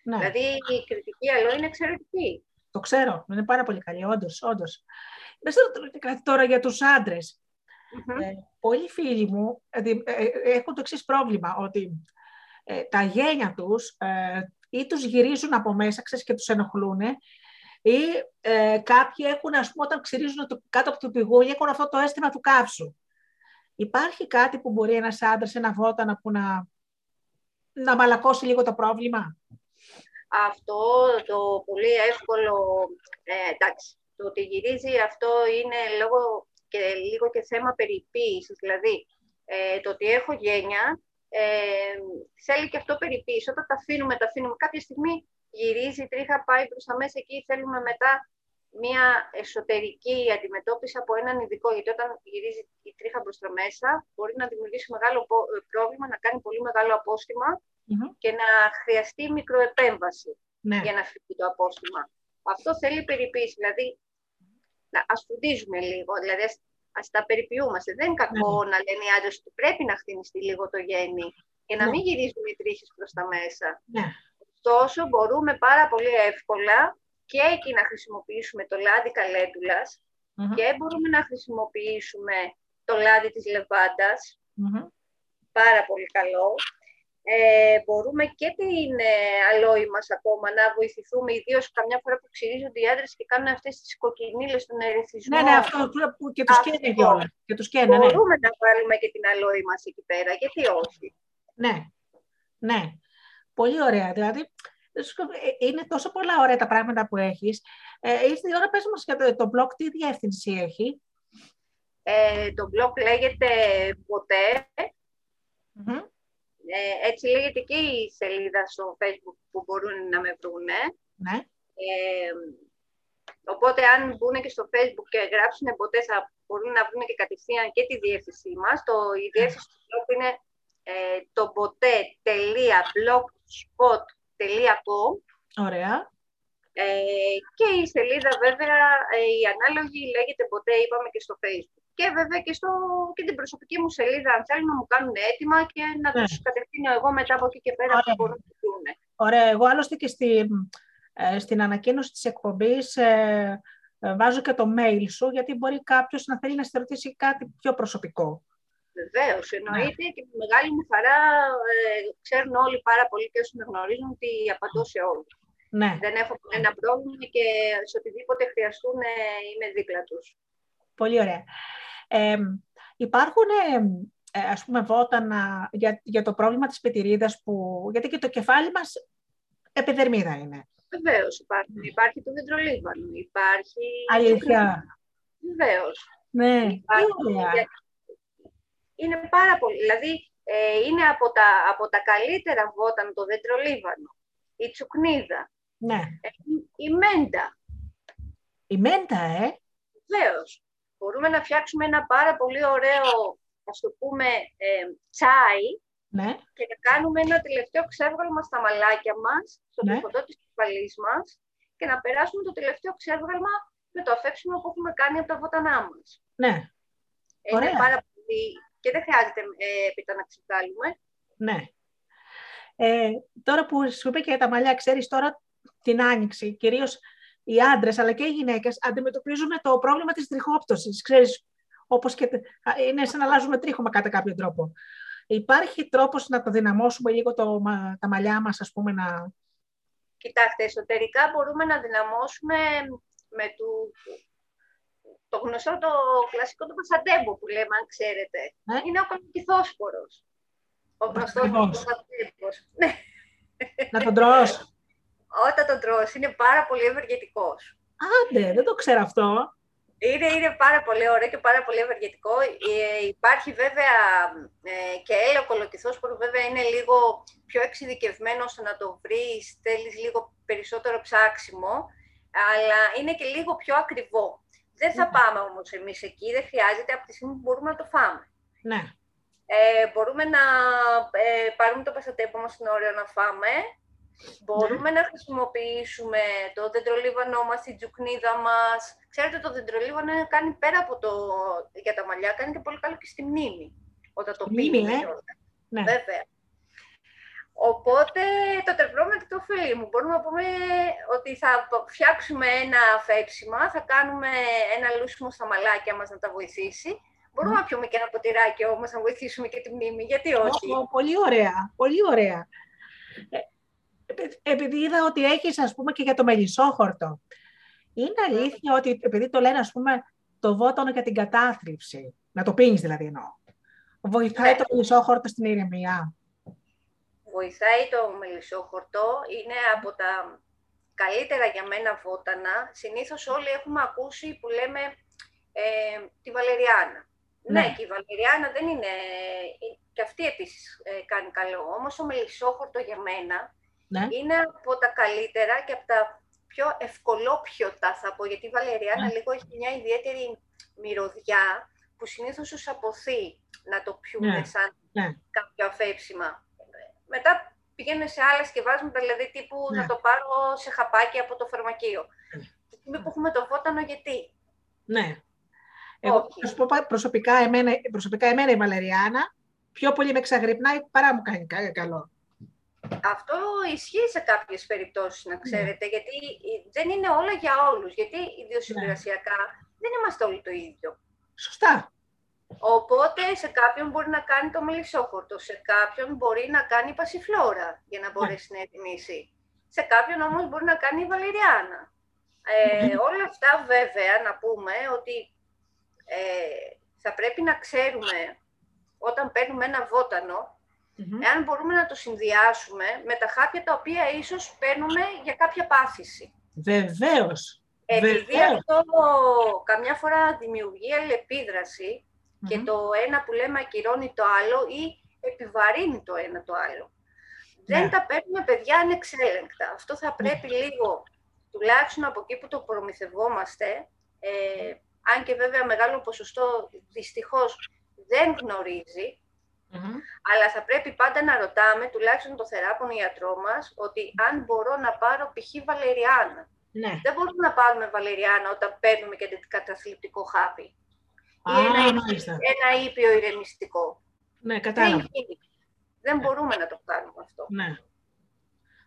Ναι. Δηλαδή η κριτική αλό είναι εξαιρετική. Το ξέρω, είναι πάρα πολύ καλή, όντως, όντως. Δεν κάτι τώρα για τους άντρες. Ε, πολλοί φίλοι μου ε, ε, έχουν το εξής πρόβλημα, ότι τα γένια τους ή τους γυρίζουν από μέσα, ξέρεις, και τους ενοχλούν, ή κάποιοι έχουν, ας πούμε, όταν ξυρίζουν το, κάτω από το πηγούνι, έχουν αυτό το αίσθημα του καύσου. Υπάρχει κάτι που μπορεί ένας άντρας, ένα βότανα που να, να μαλακώσει λίγο το πρόβλημα; Αυτό το πολύ εύκολο, ε, εντάξει, το ότι γυρίζει αυτό είναι λόγω και λίγο και θέμα περιποίησης. Δηλαδή, ε, το ότι έχω γένια ε, θέλει και αυτό περιποίηση. Όταν τα αφήνουμε, τα αφήνουμε. Κάποια στιγμή γυρίζει η τρίχα, πάει προς τα μέσα εκεί, θέλουμε μετά μια εσωτερική αντιμετώπιση από έναν ειδικό. Γιατί όταν γυρίζει η τρίχα προς τα μέσα, μπορεί να δημιουργήσει μεγάλο ε, πρόβλημα, να κάνει πολύ μεγάλο και να χρειαστεί μικροεπέμβαση ναι. για να φύγει το απόστημα. Αυτό θέλει περιποίηση. Δηλαδή, να ας φροντίζουμε λίγο, δηλαδή ας, ας τα περιποιούμαστε. Δεν είναι κακό ναι. να λένε οι άντρες ότι πρέπει να χτινιστεί λίγο το γέννη και να ναι. μην γυρίζουν οι τρίχες προς τα μέσα. Ναι. Ωστόσο, μπορούμε πάρα πολύ εύκολα και εκεί να χρησιμοποιήσουμε το λάδι και μπορούμε να χρησιμοποιήσουμε το λάδι της λεβαντας Πάρα πολύ καλό ε, μπορούμε και την ε, αλόη μας ακόμα να βοηθηθούμε, ιδίως καμιά φορά που ξυρίζονται οι άντρες και κάνουν αυτές τις κοκκινίλες στον ερεθισμό. Ναι, ναι, αυτό που και τους καίνε κιόλας. Και τους καίνε, ναι. Μπορούμε να βάλουμε και την αλόη μας εκεί πέρα, γιατί όχι. Ναι, ναι. Πολύ ωραία. Δηλαδή, ε, είναι τόσο πολλά ωραία τα πράγματα που έχεις. Ε, ήρθε η ώρα, πες μας για το, το blog, τι διεύθυνση έχει. Ε, το blog λέγεται ποτέ. Ε, έτσι λέγεται και η σελίδα στο facebook που μπορούν να με βρούνε. Ναι. Ε, οπότε αν μπουν και στο facebook και γράψουν ποτέ θα μπορούν να βρουν και κατευθείαν και τη διεύθυνσή μας. Το, η διεύθυνση του blog είναι ε, το ποτέ.blogspot.com Ωραία. Ε, και η σελίδα βέβαια, ε, η ανάλογη λέγεται ποτέ, είπαμε και στο facebook και βέβαια και, στο, και την προσωπική μου σελίδα, αν θέλουν να μου κάνουν έτοιμα και να ναι. τους κατευθύνω εγώ μετά από εκεί και πέρα που μπορούν να δουν. Ωραία. Εγώ άλλωστε και στην, ε, στην ανακοίνωση της εκπομπής ε, ε, βάζω και το mail σου, γιατί μπορεί κάποιος να θέλει να σε ρωτήσει κάτι πιο προσωπικό. Βεβαίως, εννοείται ναι. και με μεγάλη μου χαρά ε, ξέρουν όλοι πάρα πολύ και όσοι με γνωρίζουν ότι απαντώ σε όλους. Ναι. Δεν έχω κανένα πρόβλημα και σε οτιδήποτε χρειαστούν ε, είμαι δίπλα τους. Πολύ ωραία. Ε, υπάρχουν, ε, ας πούμε, βότανα για, για το πρόβλημα της πετηρίδας, που, γιατί και το κεφάλι μας επιδερμίδα είναι. Βεβαίως υπάρχει. Υπάρχει το δεντρολίβανο, υπάρχει... Αλήθεια. Βεβαίως. Ναι, υπάρχει... Είναι πάρα πολύ. Δηλαδή, ε, είναι από τα, από τα καλύτερα βότανα το δεντρολίβανο, η τσουκνίδα, ναι. Ε, η μέντα. Η μέντα, ε! Βεβαίως μπορούμε να φτιάξουμε ένα πάρα πολύ ωραίο, ας το πούμε, ε, τσάι ναι. και να κάνουμε ένα τελευταίο ξέβγαλμα στα μαλάκια μας, στο ναι. τροφοδό της κεφαλής μας και να περάσουμε το τελευταίο ξέβγαλμα με το αφέξιμο που έχουμε κάνει από τα βότανά μας. Ναι. Είναι πάρα πολύ... Και δεν χρειάζεται ε, έπειτα να ξεβγάλουμε. Ναι. Ε, τώρα που σου είπε και για τα μαλλιά, ξέρεις τώρα την άνοιξη, κυρίως οι άντρες αλλά και οι γυναίκες αντιμετωπίζουμε το πρόβλημα της τριχόπτωσης. Ξέρεις, όπως και. είναι σαν να αλλάζουμε τρίχωμα κατά κάποιο τρόπο. Υπάρχει τρόπος να το δυναμώσουμε λίγο το, τα μαλλιά μας, ας πούμε, να... Κοιτάξτε, εσωτερικά μπορούμε να δυναμώσουμε με το, το γνωστό, το κλασικό το πασαντέμπο που λέμε, αν ξέρετε. Ε; Είναι ο καλοκυθόσπορος. Ο γνωστός πασαντέμπος. Ναι. Να τον τρως όταν τον τρως είναι πάρα πολύ ευεργετικός. Άντε, δεν το ξέρω αυτό. Είναι, είναι πάρα πολύ ωραίο και πάρα πολύ ευεργετικό. Ε, υπάρχει βέβαια ε, και έλαιο κολοκυθός που βέβαια είναι λίγο πιο εξειδικευμένος ώστε να το βρεις, θέλεις λίγο περισσότερο ψάξιμο, αλλά είναι και λίγο πιο ακριβό. Δεν θα ναι. πάμε όμως εμείς εκεί, δεν χρειάζεται από τη στιγμή που μπορούμε να το φάμε. Ναι. Ε, μπορούμε να ε, πάρουμε το πασατέμπο μας στην ώρα να φάμε, Μπορούμε να χρησιμοποιήσουμε το δεντρολίβανο μας, την τζουκνίδα μας. Ξέρετε, το δεντρολίβανο κάνει πέρα από το... για τα μαλλιά, κάνει και πολύ καλό και στη μνήμη. Όταν το πίνει. Ε; Ναι. Βέβαια. Οπότε το τερπρόμετρο το φίλοι μου. Μπορούμε να πούμε ότι θα φτιάξουμε ένα φέψιμα, θα κάνουμε ένα λούσιμο στα μαλάκια μας να τα βοηθήσει. Μπορούμε να πιούμε και ένα ποτηράκι όμως να βοηθήσουμε και τη μνήμη, γιατί όχι; πολύ ωραία, πολύ ωραία. Ε, επειδή είδα ότι έχεις ας πούμε και για το μελισσόχορτο. Είναι αλήθεια ότι επειδή το λένε ας πούμε το βότανο για την κατάθλιψη, να το πίνεις δηλαδή εννοώ, βοηθάει ναι. το μελισσόχορτο στην ηρεμία; Βοηθάει το μελισσόχορτο, είναι από τα καλύτερα για μένα βότανα. Συνήθως όλοι έχουμε ακούσει που λέμε ε, τη βαλεριάνα. Ναι. ναι. και η βαλεριάνα δεν είναι... Και αυτή επίσης ε, κάνει καλό. Όμως το μελισσόχορτο για μένα ναι. είναι από τα καλύτερα και από τα πιο ευκολόπιωτα θα πω, γιατί η βαλεριάνα ναι. λίγο έχει μια ιδιαίτερη μυρωδιά που συνήθως τους αποθεί να το πιούμε σαν κάποιο αφέψιμα μετά πηγαίνουν σε άλλα σκευάσματα, δηλαδή τύπου να ναι. το πάρω σε χαπάκι από το φαρμακείο. Τη στιγμή που έχουμε το βότανο, γιατί; Ναι. Εγώ θα σου πω προσωπικά εμένα, προσωπικά εμένα η Βαλεριάνα πιο πολύ με εξαγρυπνάει παρά μου κάνει καλό. Αυτό ισχύει σε κάποιες περιπτώσεις, να ναι. ξέρετε, γιατί δεν είναι όλα για όλους. Γιατί ιδιοσυγκρασιακά ναι. δεν είμαστε όλοι το ίδιο. Σωστά. Οπότε σε κάποιον μπορεί να κάνει το μελισσόχορτο, σε κάποιον μπορεί να κάνει πασιφλόρα για να μπορέσει να ετοιμήσει. Σε κάποιον όμως μπορεί να κάνει η βαλεριάνα. Ε, όλα αυτά βέβαια να πούμε ότι ε, θα πρέπει να ξέρουμε όταν παίρνουμε ένα βότανο, εάν μπορούμε να το συνδυάσουμε με τα χάπια τα οποία ίσως παίρνουμε για κάποια πάθηση. Βεβαίως. Επειδή αυτό καμιά φορά δημιουργεί αλληλεπίδραση, και το ένα που λέμε ακυρώνει το άλλο ή επιβαρύνει το ένα το άλλο. Δεν ναι. τα παίρνουμε παιδιά ανεξέλεγκτα. Αυτό θα πρέπει λίγο, τουλάχιστον από εκεί που το προμηθευόμαστε, ε, αν και βέβαια μεγάλο ποσοστό δυστυχώς δεν γνωριζει αλλά θα πρέπει πάντα να ρωτάμε, τουλάχιστον το θεράπον ιατρό μας, ότι αν μπορώ να πάρω π.χ. βαλεριάνα. Ναι. Δεν μπορούμε να πάρουμε βαλεριάνα όταν παίρνουμε και καταθλιπτικό χάπι ή ένα, ένα ήπιο ηρεμιστικό. Ναι, κατάλαβα. Δεν, μπορούμε να το κάνουμε αυτό. Ναι.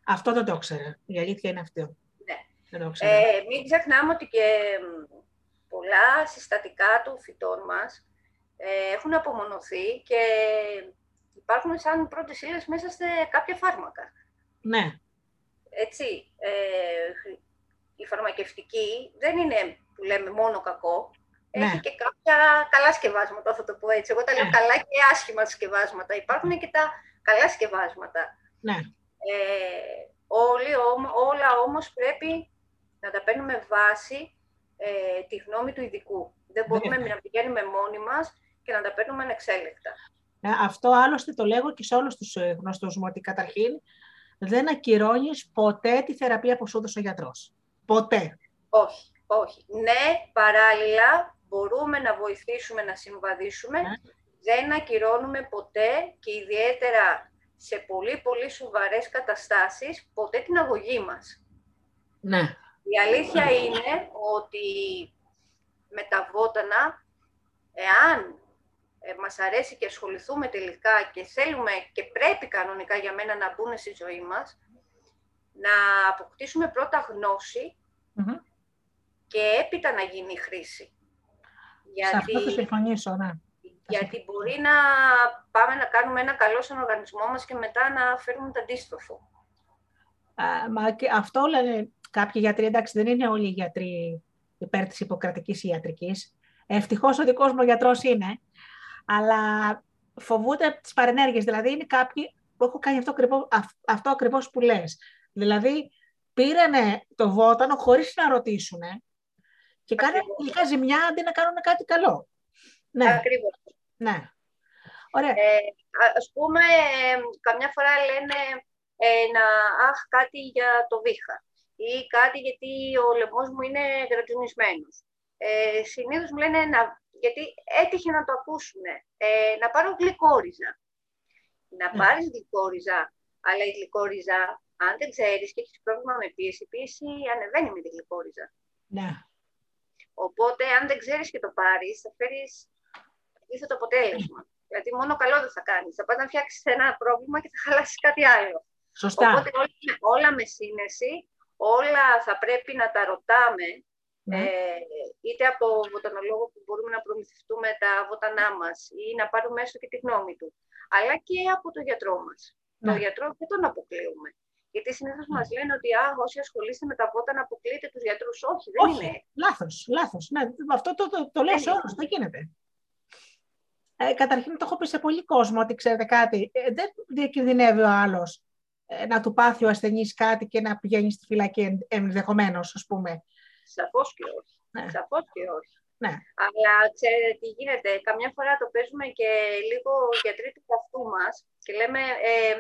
Αυτό δεν το ήξερα. Η αλήθεια είναι αυτό. Ναι. Δεν το ε, μην ξεχνάμε ότι και πολλά συστατικά του φυτών μας ε, έχουν απομονωθεί και υπάρχουν σαν πρώτες ύλες μέσα σε κάποια φάρμακα. Ναι. Έτσι, ε, η φαρμακευτική δεν είναι που λέμε μόνο κακό, ναι. Έχει και κάποια καλά σκευάσματα, θα το πω έτσι. Εγώ τα λέω ναι. καλά και άσχημα σκευάσματα. Υπάρχουν και τα καλά σκευάσματα. Ναι. Ε, όλοι, όλα όμως πρέπει να τα παίρνουμε βάση ε, τη γνώμη του ειδικού. Δεν μπορούμε ναι. να πηγαίνουμε μόνοι μας και να τα παίρνουμε ανεξέλεκτα. Ναι, αυτό άλλωστε το λέγω και σε όλους τους ε, γνωστούς μου, ότι καταρχήν δεν ακυρώνεις ποτέ τη θεραπεία που σου έδωσε ο γιατρός. Ποτέ. Όχι, όχι. Ναι, παράλληλα μπορούμε να βοηθήσουμε να συμβαδίσουμε, ναι. δεν ακυρώνουμε ποτέ και ιδιαίτερα σε πολύ πολύ σοβαρές καταστάσεις, ποτέ την αγωγή μας. Ναι. Η αλήθεια είναι ότι με τα βότανα, εάν ε, μας αρέσει και ασχοληθούμε τελικά και θέλουμε και πρέπει κανονικά για μένα να μπουν στη ζωή μας, να αποκτήσουμε πρώτα και έπειτα να γίνει χρήση. Γιατί... Σε αυτό θα συμφωνήσω, ναι. Γιατί μπορεί να πάμε να κάνουμε ένα καλό στον οργανισμό μας και μετά να φέρουμε το αντίστροφο. μα και αυτό λένε κάποιοι γιατροί, εντάξει δεν είναι όλοι οι γιατροί υπέρ της υποκρατικής ιατρικής. Ευτυχώς ο δικός μου γιατρός είναι, αλλά φοβούνται τις παρενέργειες. Δηλαδή είναι κάποιοι που έχουν κάνει αυτό, ακριβώς, αυτό ακριβώς που λες. Δηλαδή πήρανε το βότανο χωρίς να ρωτήσουν και κάνουν τελικά ζημιά αντί να κάνουν κάτι καλό. Ναι. Ακριβώς. Ναι. Ωραία. Ε, ας πούμε, καμιά φορά λένε ε, να αχ, κάτι για το βήχα ή κάτι γιατί ο λαιμός μου είναι γρατζουνισμένος. Ε, συνήθως μου λένε να, γιατί έτυχε να το ακούσουν, ε, να πάρω γλυκόριζα. Να ναι. πάρεις γλυκόριζα, αλλά η γλυκόριζα, αν δεν ξέρεις και έχεις πρόβλημα με πίεση, η πίεση ανεβαίνει με τη γλυκόριζα. Ναι. Οπότε, αν δεν ξέρεις και το πάρεις, θα φέρεις αντίθετο αποτέλεσμα. Δηλαδή, μόνο καλό δεν θα κάνεις. Θα πας να φτιάξεις ένα πρόβλημα και θα χαλάσεις κάτι άλλο. Σωστά. Οπότε όλα, όλα με σύνεση, όλα θα πρέπει να τα ρωτάμε, ναι. ε, είτε από το βοτανολόγο που μπορούμε να προμηθευτούμε τα βοτανά μας ή να πάρουμε έστω και τη γνώμη του, αλλά και από το γιατρό μας. Ναι. Το γιατρό δεν τον αποκλείουμε. Γιατί συνήθως ναι. μας λένε ότι α, όσοι ασχολείστε με τα βότανα αποκλείετε τους γιατρούς. Όχι, δεν Όχι. είναι. Λάθος, λάθος. Ναι, αυτό το, το, το, το λέω σε όλου. Δεν γίνεται. Ε, καταρχήν το έχω πει σε πολύ κόσμο ότι ξέρετε κάτι, ε, δεν διακινδυνεύει ο άλλος ε, να του πάθει ο ασθενής κάτι και να πηγαίνει στη φυλακή ενδεχομένως, ας πούμε. Σαφώς και όχι. Ναι. Σαφώς και όχι. Ναι. Αλλά ξέρετε τι γίνεται, καμιά φορά το παίζουμε και λίγο γιατροί του καυτού μας και λέμε ε,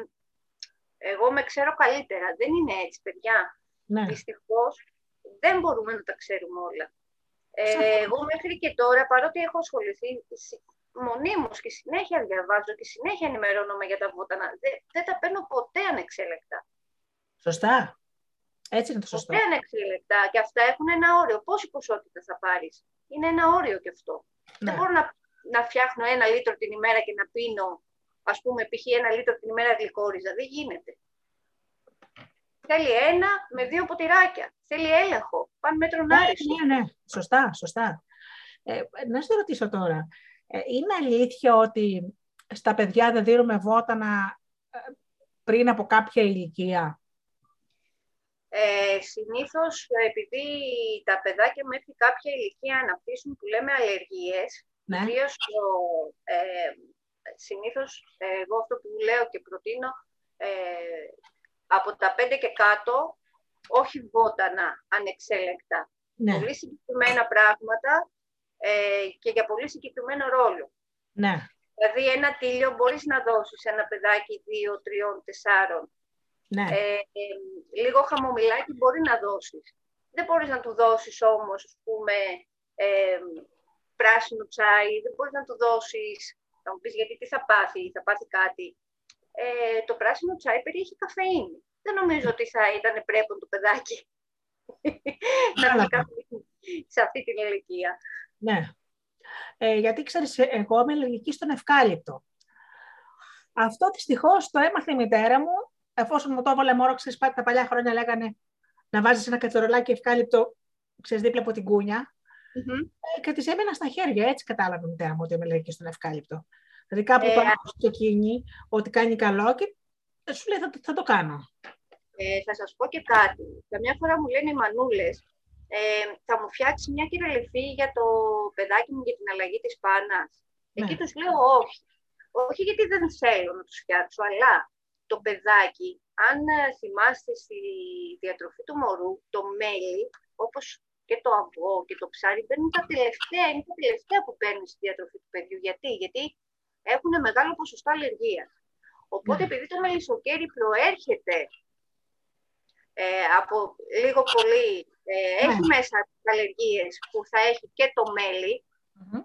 εγώ με ξέρω καλύτερα. Δεν είναι έτσι, παιδιά. Ναι. Δυστυχώς δεν μπορούμε να τα ξέρουμε όλα. Ε, εγώ μέχρι και τώρα, παρότι έχω ασχοληθεί μονίμως και συνέχεια διαβάζω και συνέχεια ενημερώνομαι για τα βότανα, δεν, δεν τα παίρνω ποτέ ανεξέλεκτα. Σωστά. Έτσι είναι το σωστό. Ποτέ ανεξέλεκτα. Και αυτά έχουν ένα όριο. Πόση ποσότητα θα πάρεις; Είναι ένα όριο και αυτό. Ναι. Δεν μπορώ να, να φτιάχνω ένα λίτρο την ημέρα και να πίνω, ας πούμε, π.χ. ένα λίτρο την ημέρα γλυκόριζα. Δεν γίνεται. Θέλει ένα με δύο ποτηράκια. Θέλει έλεγχο. Πάνε μέτρον Ναι, άριστο. ναι, ναι. Σωστά, σωστά. Ε, να σε ρωτήσω τώρα. Ε, είναι αλήθεια ότι στα παιδιά δεν δίνουμε βότανα ε, πριν από κάποια ηλικία; Ε, συνήθως, επειδή τα παιδάκια μέχρι κάποια ηλικία αναπτύσσουν που λέμε αλλεργίες, Ναι. ιδίως το, ε, συνήθως ε, εγώ αυτό που λέω και προτείνω, ε, από τα πέντε και κάτω, όχι βότανα ανεξέλεκτα. Ναι, Πολύ συγκεκριμένα πράγματα ε, και για πολύ συγκεκριμένο ρόλο. ναι, Δηλαδή ένα τίλιο μπορείς να δώσεις σε ένα παιδάκι δύο, τριών, τεσσάρων. ναι. Ε, ε, λίγο χαμομηλάκι μπορεί να δώσεις. Δεν μπορείς να του δώσεις όμως, ας πούμε, ε, πράσινο τσάι, δεν μπορείς να του δώσεις, θα μου πεις γιατί τι θα πάθει, θα πάθει κάτι. Ε, το πράσινο τσάι περιέχει καφεΐνη. Δεν νομίζω ότι θα ήταν πρέπον το παιδάκι (laughs) να Κατάλαβα. πει καφεΐνη σε αυτή την ηλικία. Ναι. Ε, γιατί ξέρεις, ε, εγώ είμαι αλλεργική στον ευκάλυπτο. Αυτό δυστυχώς το έμαθε η μητέρα μου, εφόσον μου το έβαλε μόνο, ξέρεις, πά- τα παλιά χρόνια λέγανε να βάζεις ένα κατσαρολάκι ευκάλυπτο, ξέρεις, δίπλα από την κούνια, Μμμ. ε, και της έμεινα στα χέρια. Έτσι κατάλαβε η μητέρα μου ότι είμαι αλλεργική στον ευκάλυπτο. Δηλαδή κάπου Ε, το άκουσε εκείνη ότι κάνει καλό και σου λέει θα, το- θα το κάνω. Ε, θα σας πω και κάτι. Καμιά φορά μου λένε οι μανούλες, ε, θα μου φτιάξεις μια κυραλιφή για το παιδάκι μου για την αλλαγή της πάνας. Ναι. Εκεί τους λέω όχι. Όχι γιατί δεν θέλω να τους φτιάξω, αλλά το παιδάκι, αν ε, θυμάστε στη διατροφή του μωρού, το μέλι, όπως και το αυγό και το ψάρι, μπαίνουν τα τελευταία, είναι τα τελευταία που παίρνει στη διατροφή του παιδιού. Γιατί, γιατί έχουν μεγάλο ποσοστό αλλεργίας. Οπότε, Ναι. επειδή το μελισσοκέρι προέρχεται ε, από λίγο πολύ, ε, έχει μέσα τις αλλεργίες που θα έχει και το μέλι, Μμμ.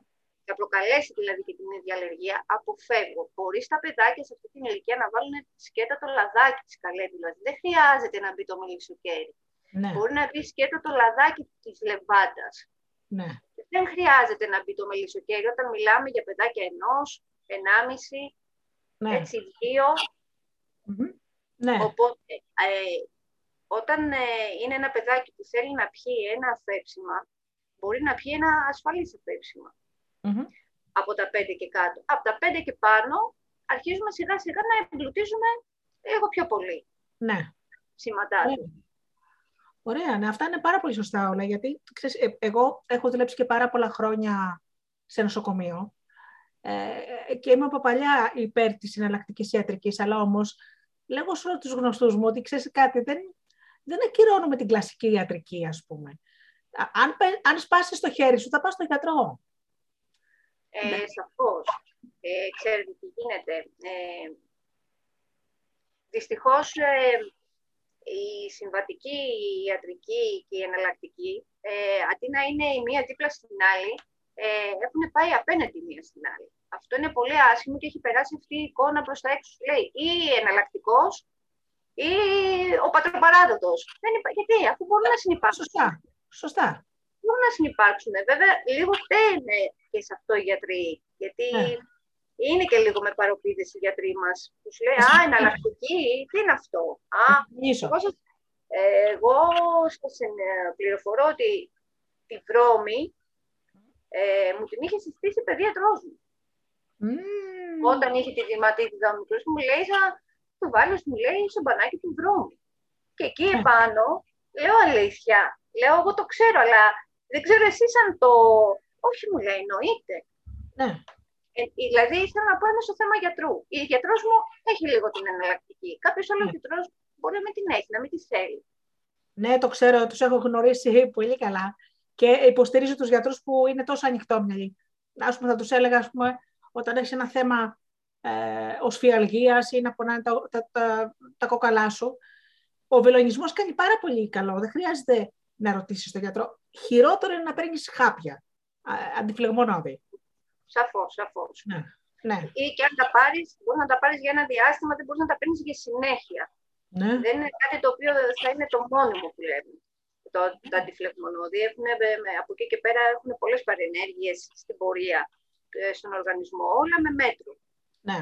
θα προκαλέσει δηλαδή και την ίδια αλλεργία, αποφεύγω. Μπορείς τα παιδάκια σε αυτή την ηλικία να βάλουν σκέτα το λαδάκι της καλέντουλα. Δεν χρειάζεται να μπει το μελισσοκέρι. Ναι, Μπορεί να μπει σκέτα το λαδάκι της λεβάντας. ναι, Δεν χρειάζεται να μπει το μελισσοκέρι όταν μιλάμε για παιδάκια ενός, ενάμιση, ναι. έτσι δύο. Μμμ. Ναι, Οπότε, ε, όταν ε, είναι ένα παιδάκι που θέλει να πιει ένα αφέψιμα, μπορεί να πιει ένα ασφαλής αφέψιμα. Μμμ. από τα 5 και κάτω. Από τα 5 και πάνω αρχίζουμε σιγά σιγά να εμπλουτίζουμε λίγο πιο πολύ ναι. σηματάκι. Ωραία. Ωραία, ναι, αυτά είναι πάρα πολύ σωστά όλα, γιατί ξέρεις, ε, εγώ έχω δουλέψει και πάρα πολλά χρόνια σε νοσοκομείο ε, και είμαι από παλιά υπέρ της συναλλακτικής ιατρικής, αλλά όμως λέγω σε όλους τους γνωστούς μου ότι ξέρεις κάτι, δεν, δεν ακυρώνουμε την κλασική ιατρική, ας πούμε. Α- Αν, πε- αν σπάσεις το χέρι σου, θα πας στο γιατρό. Ε, Ναι. Σαφώς. Ε, ξέρετε τι γίνεται. Ε, δυστυχώς ε, η συμβατική η ιατρική και η εναλλακτική, ε, αντί να είναι η μία δίπλα στην άλλη, ε, έχουν πάει απέναντι η μία στην άλλη. Αυτό είναι πολύ άσχημο και έχει περάσει αυτή η εικόνα προς τα έξω. Λέει ή εναλλακτικός ή ο πατροπαράδοτος. Δεν υπά... Γιατί, αφού μπορούν να συνεπάρξουν. Σωστά, σωστά. Μπορούν να συνεπάρξουν. Βέβαια, λίγο φταίνε και σε αυτό οι γιατροί. Γιατί Ναι. Είναι και λίγο με παροπίδες οι γιατροί μας. Τους λέει, α, εναλλακτική, τι είναι αυτό; Α, ε, εγώ σας πληροφορώ ότι τη βρώμη ε, μου την είχε συστήσει η παιδίατρός μου. Mm. Όταν είχε τη δηματίτιδα ο μικρός μου λέει, θα το βάλω, μου λέει, στο μπανάκι του βρώμη. Και εκεί ναι. επάνω, λέω αλήθεια, λέω εγώ το ξέρω, αλλά δεν ξέρω εσείς αν το... Όχι μου λέει, εννοείται. Ναι. Ε, δηλαδή ήθελα να πω ένα στο θέμα γιατρού. Η γιατρός μου έχει λίγο την εναλλακτική. Κάποιος άλλος ναι. γιατρός μπορεί να μην την έχει, να μην τη θέλει. Ναι, το ξέρω, τους έχω γνωρίσει πολύ καλά και υποστηρίζω τους γιατρούς που είναι τόσο ανοιχτόμυαλοι. Ας πούμε, θα τους έλεγα, ας πούμε, όταν έχεις ένα θέμα ε, οσφιαλγίας ή να πονάνε τα, τα, τα, τα κόκαλά σου, ο βελονισμός κάνει πάρα πολύ καλό. Δεν χρειάζεται να ρωτήσεις τον γιατρό. Χειρότερο είναι να παίρνεις χάπια, αντιφλεγμονώδη. Σαφώς, σαφώς. Ναι. Ναι. Ή και αν τα πάρεις, μπορείς να τα πάρεις για ένα διάστημα, δεν μπορείς να τα παίρνεις για συνέχεια. Ναι. Δεν είναι κάτι το οποίο θα είναι το μόνιμο που λέμε. Το, τα αντιφλεγμονώδη έχουν, από εκεί και πέρα έχουν πολλές παρενέργειες στην πορεία ε, στον οργανισμό, όλα με μέτρο. Ναι.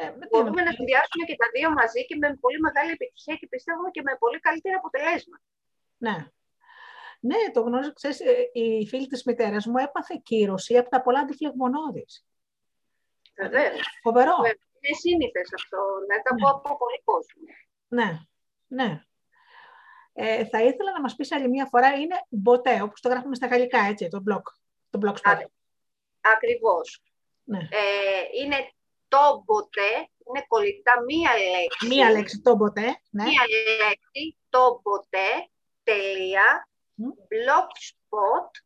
Ε, Μπορούμε να συνδυάσουμε και τα δύο μαζί και με πολύ μεγάλη επιτυχία και πιστεύουμε και με πολύ καλύτερα αποτελέσματα. Ναι. Ναι, το γνωρίζω. Ξέρεις, ε, η φίλη της μητέρας μου έπαθε κύρωση από τα πολλά αντιφλεγμονώδης. Βεβαίως. Φοβερό. Είναι σύνηθες αυτό. Να τα πω από πολύ κόσμο. Ναι, ναι. Ε, θα ήθελα να μας πεις άλλη μια φορά, είναι μποτέ, όπως το γράφουμε στα γαλλικά, έτσι, το blog, το blog spot. Ακριβώς. Ναι. Ε, είναι το μποτέ, είναι κολλητά μία λέξη. Μία λέξη, το μποτέ. Ναι. Μία λέξη, το μποτέ, τελεία, blogspot.com.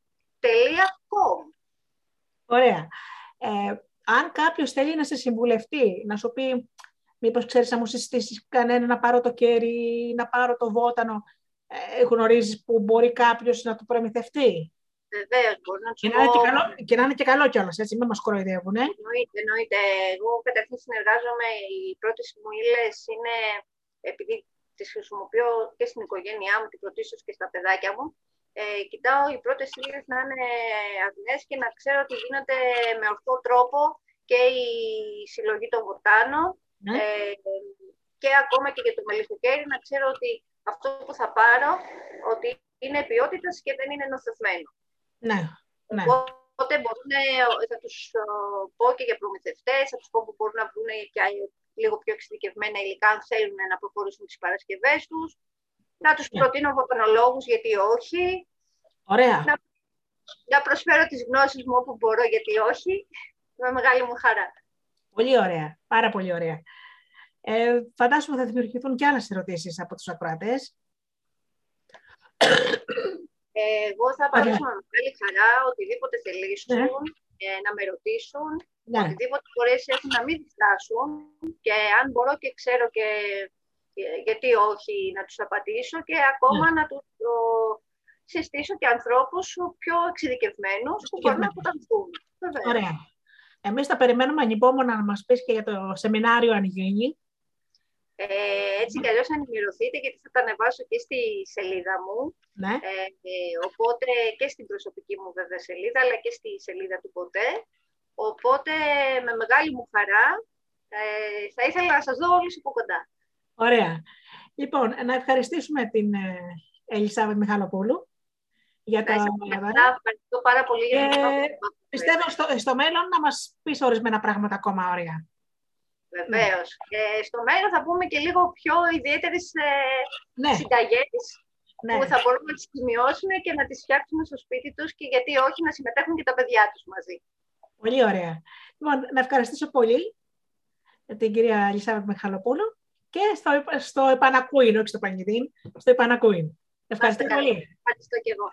Ωραία. Ε, αν κάποιος θέλει να σε συμβουλευτεί, να σου πει μήπως ξέρεις να μου συστήσεις κανένα να πάρω το κέρι, να πάρω το βότανο, ε, γνωρίζεις που μπορεί κάποιος να το προμηθευτεί; Βεβαίως, μπορεί να του και, πω... και, καλό, και να είναι και καλό κιόλας, έτσι, μην μας κοροϊδεύουν. Ε; Εννοείται, εννοείται. Εγώ καταρχήν συνεργάζομαι, οι πρώτε μου ύλε είναι, επειδή τις χρησιμοποιώ και στην οικογένειά μου, την πρωτίστω και στα παιδάκια μου, ε, κοιτάω οι πρώτες ύλε να είναι αγνές και να ξέρω ότι γίνεται με ορθό τρόπο και η συλλογή των βοτάνων ναι. ε, και ακόμα και για το μελισσοκέρι να ξέρω ότι αυτό που θα πάρω ότι είναι ποιότητας και δεν είναι νοθευμένο. Ναι. ναι. Οπότε μπορούν, θα τους πω και για προμηθευτές, θα τους πω που μπορούν να βρουν και λίγο πιο εξειδικευμένα υλικά αν θέλουν να προχωρήσουν τις παρασκευές τους. Να τους ναι. προτείνω βοτανολόγους γιατί όχι. Ωραία. Να, να προσφέρω τις γνώσεις μου όπου μπορώ γιατί όχι. Με μεγάλη μου χαρά. Πολύ ωραία. Πάρα πολύ ωραία. Ε, φαντάζομαι θα δημιουργηθούν και άλλες ερωτήσεις από τους ακροατές. εγώ θα απαντήσω με μεγάλη χαρά οτιδήποτε θελήσουν, ναι. ε, να με ρωτήσουν, ναι. οτιδήποτε μπορέσει έχουν να μην διστάσουν και αν μπορώ και ξέρω και γιατί όχι να τους απαντήσω και ακόμα ναι. να τους το, συστήσω και ανθρώπους πιο εξειδικευμένους που μπορούν να αποτανθούν. Ωραία. Εμείς θα περιμένουμε ανυπόμονα να μας πεις και για το σεμινάριο αν γίνει. Ε, έτσι κι αλλιώς ενημερωθείτε γιατί θα τα ανεβάσω και στη σελίδα μου. Ναι. Ε, ε, οπότε και στην προσωπική μου βέβαια σελίδα αλλά και στη σελίδα του ποτέ. Οπότε με μεγάλη μου χαρά ε, θα ήθελα να σας δω όλους από κοντά. Ωραία. Λοιπόν, να ευχαριστήσουμε την ε, Ελισάβετ Μιχαλοπούλου για το Ευχαριστώ πάρα πολύ για το Πιστεύω στο, στο μέλλον να μας πεις ορισμένα πράγματα ακόμα ωραία. Βεβαίως. Και στο μέλλον θα πούμε και λίγο πιο ιδιαίτερες ε, ναι. συνταγές ναι. που θα μπορούμε να τις σημειώσουμε και να τις φτιάξουμε στο σπίτι τους και γιατί όχι να συμμετέχουν και τα παιδιά τους μαζί. Πολύ ωραία. Λοιπόν, να ευχαριστήσω πολύ την κυρία Ελισάβετ Μιχαλοπούλου και στο, στο επανακούιν, όχι στο πανηγυρίν, στο επανακούιν. Ευχαριστώ πολύ. Ευχαριστώ και εγώ.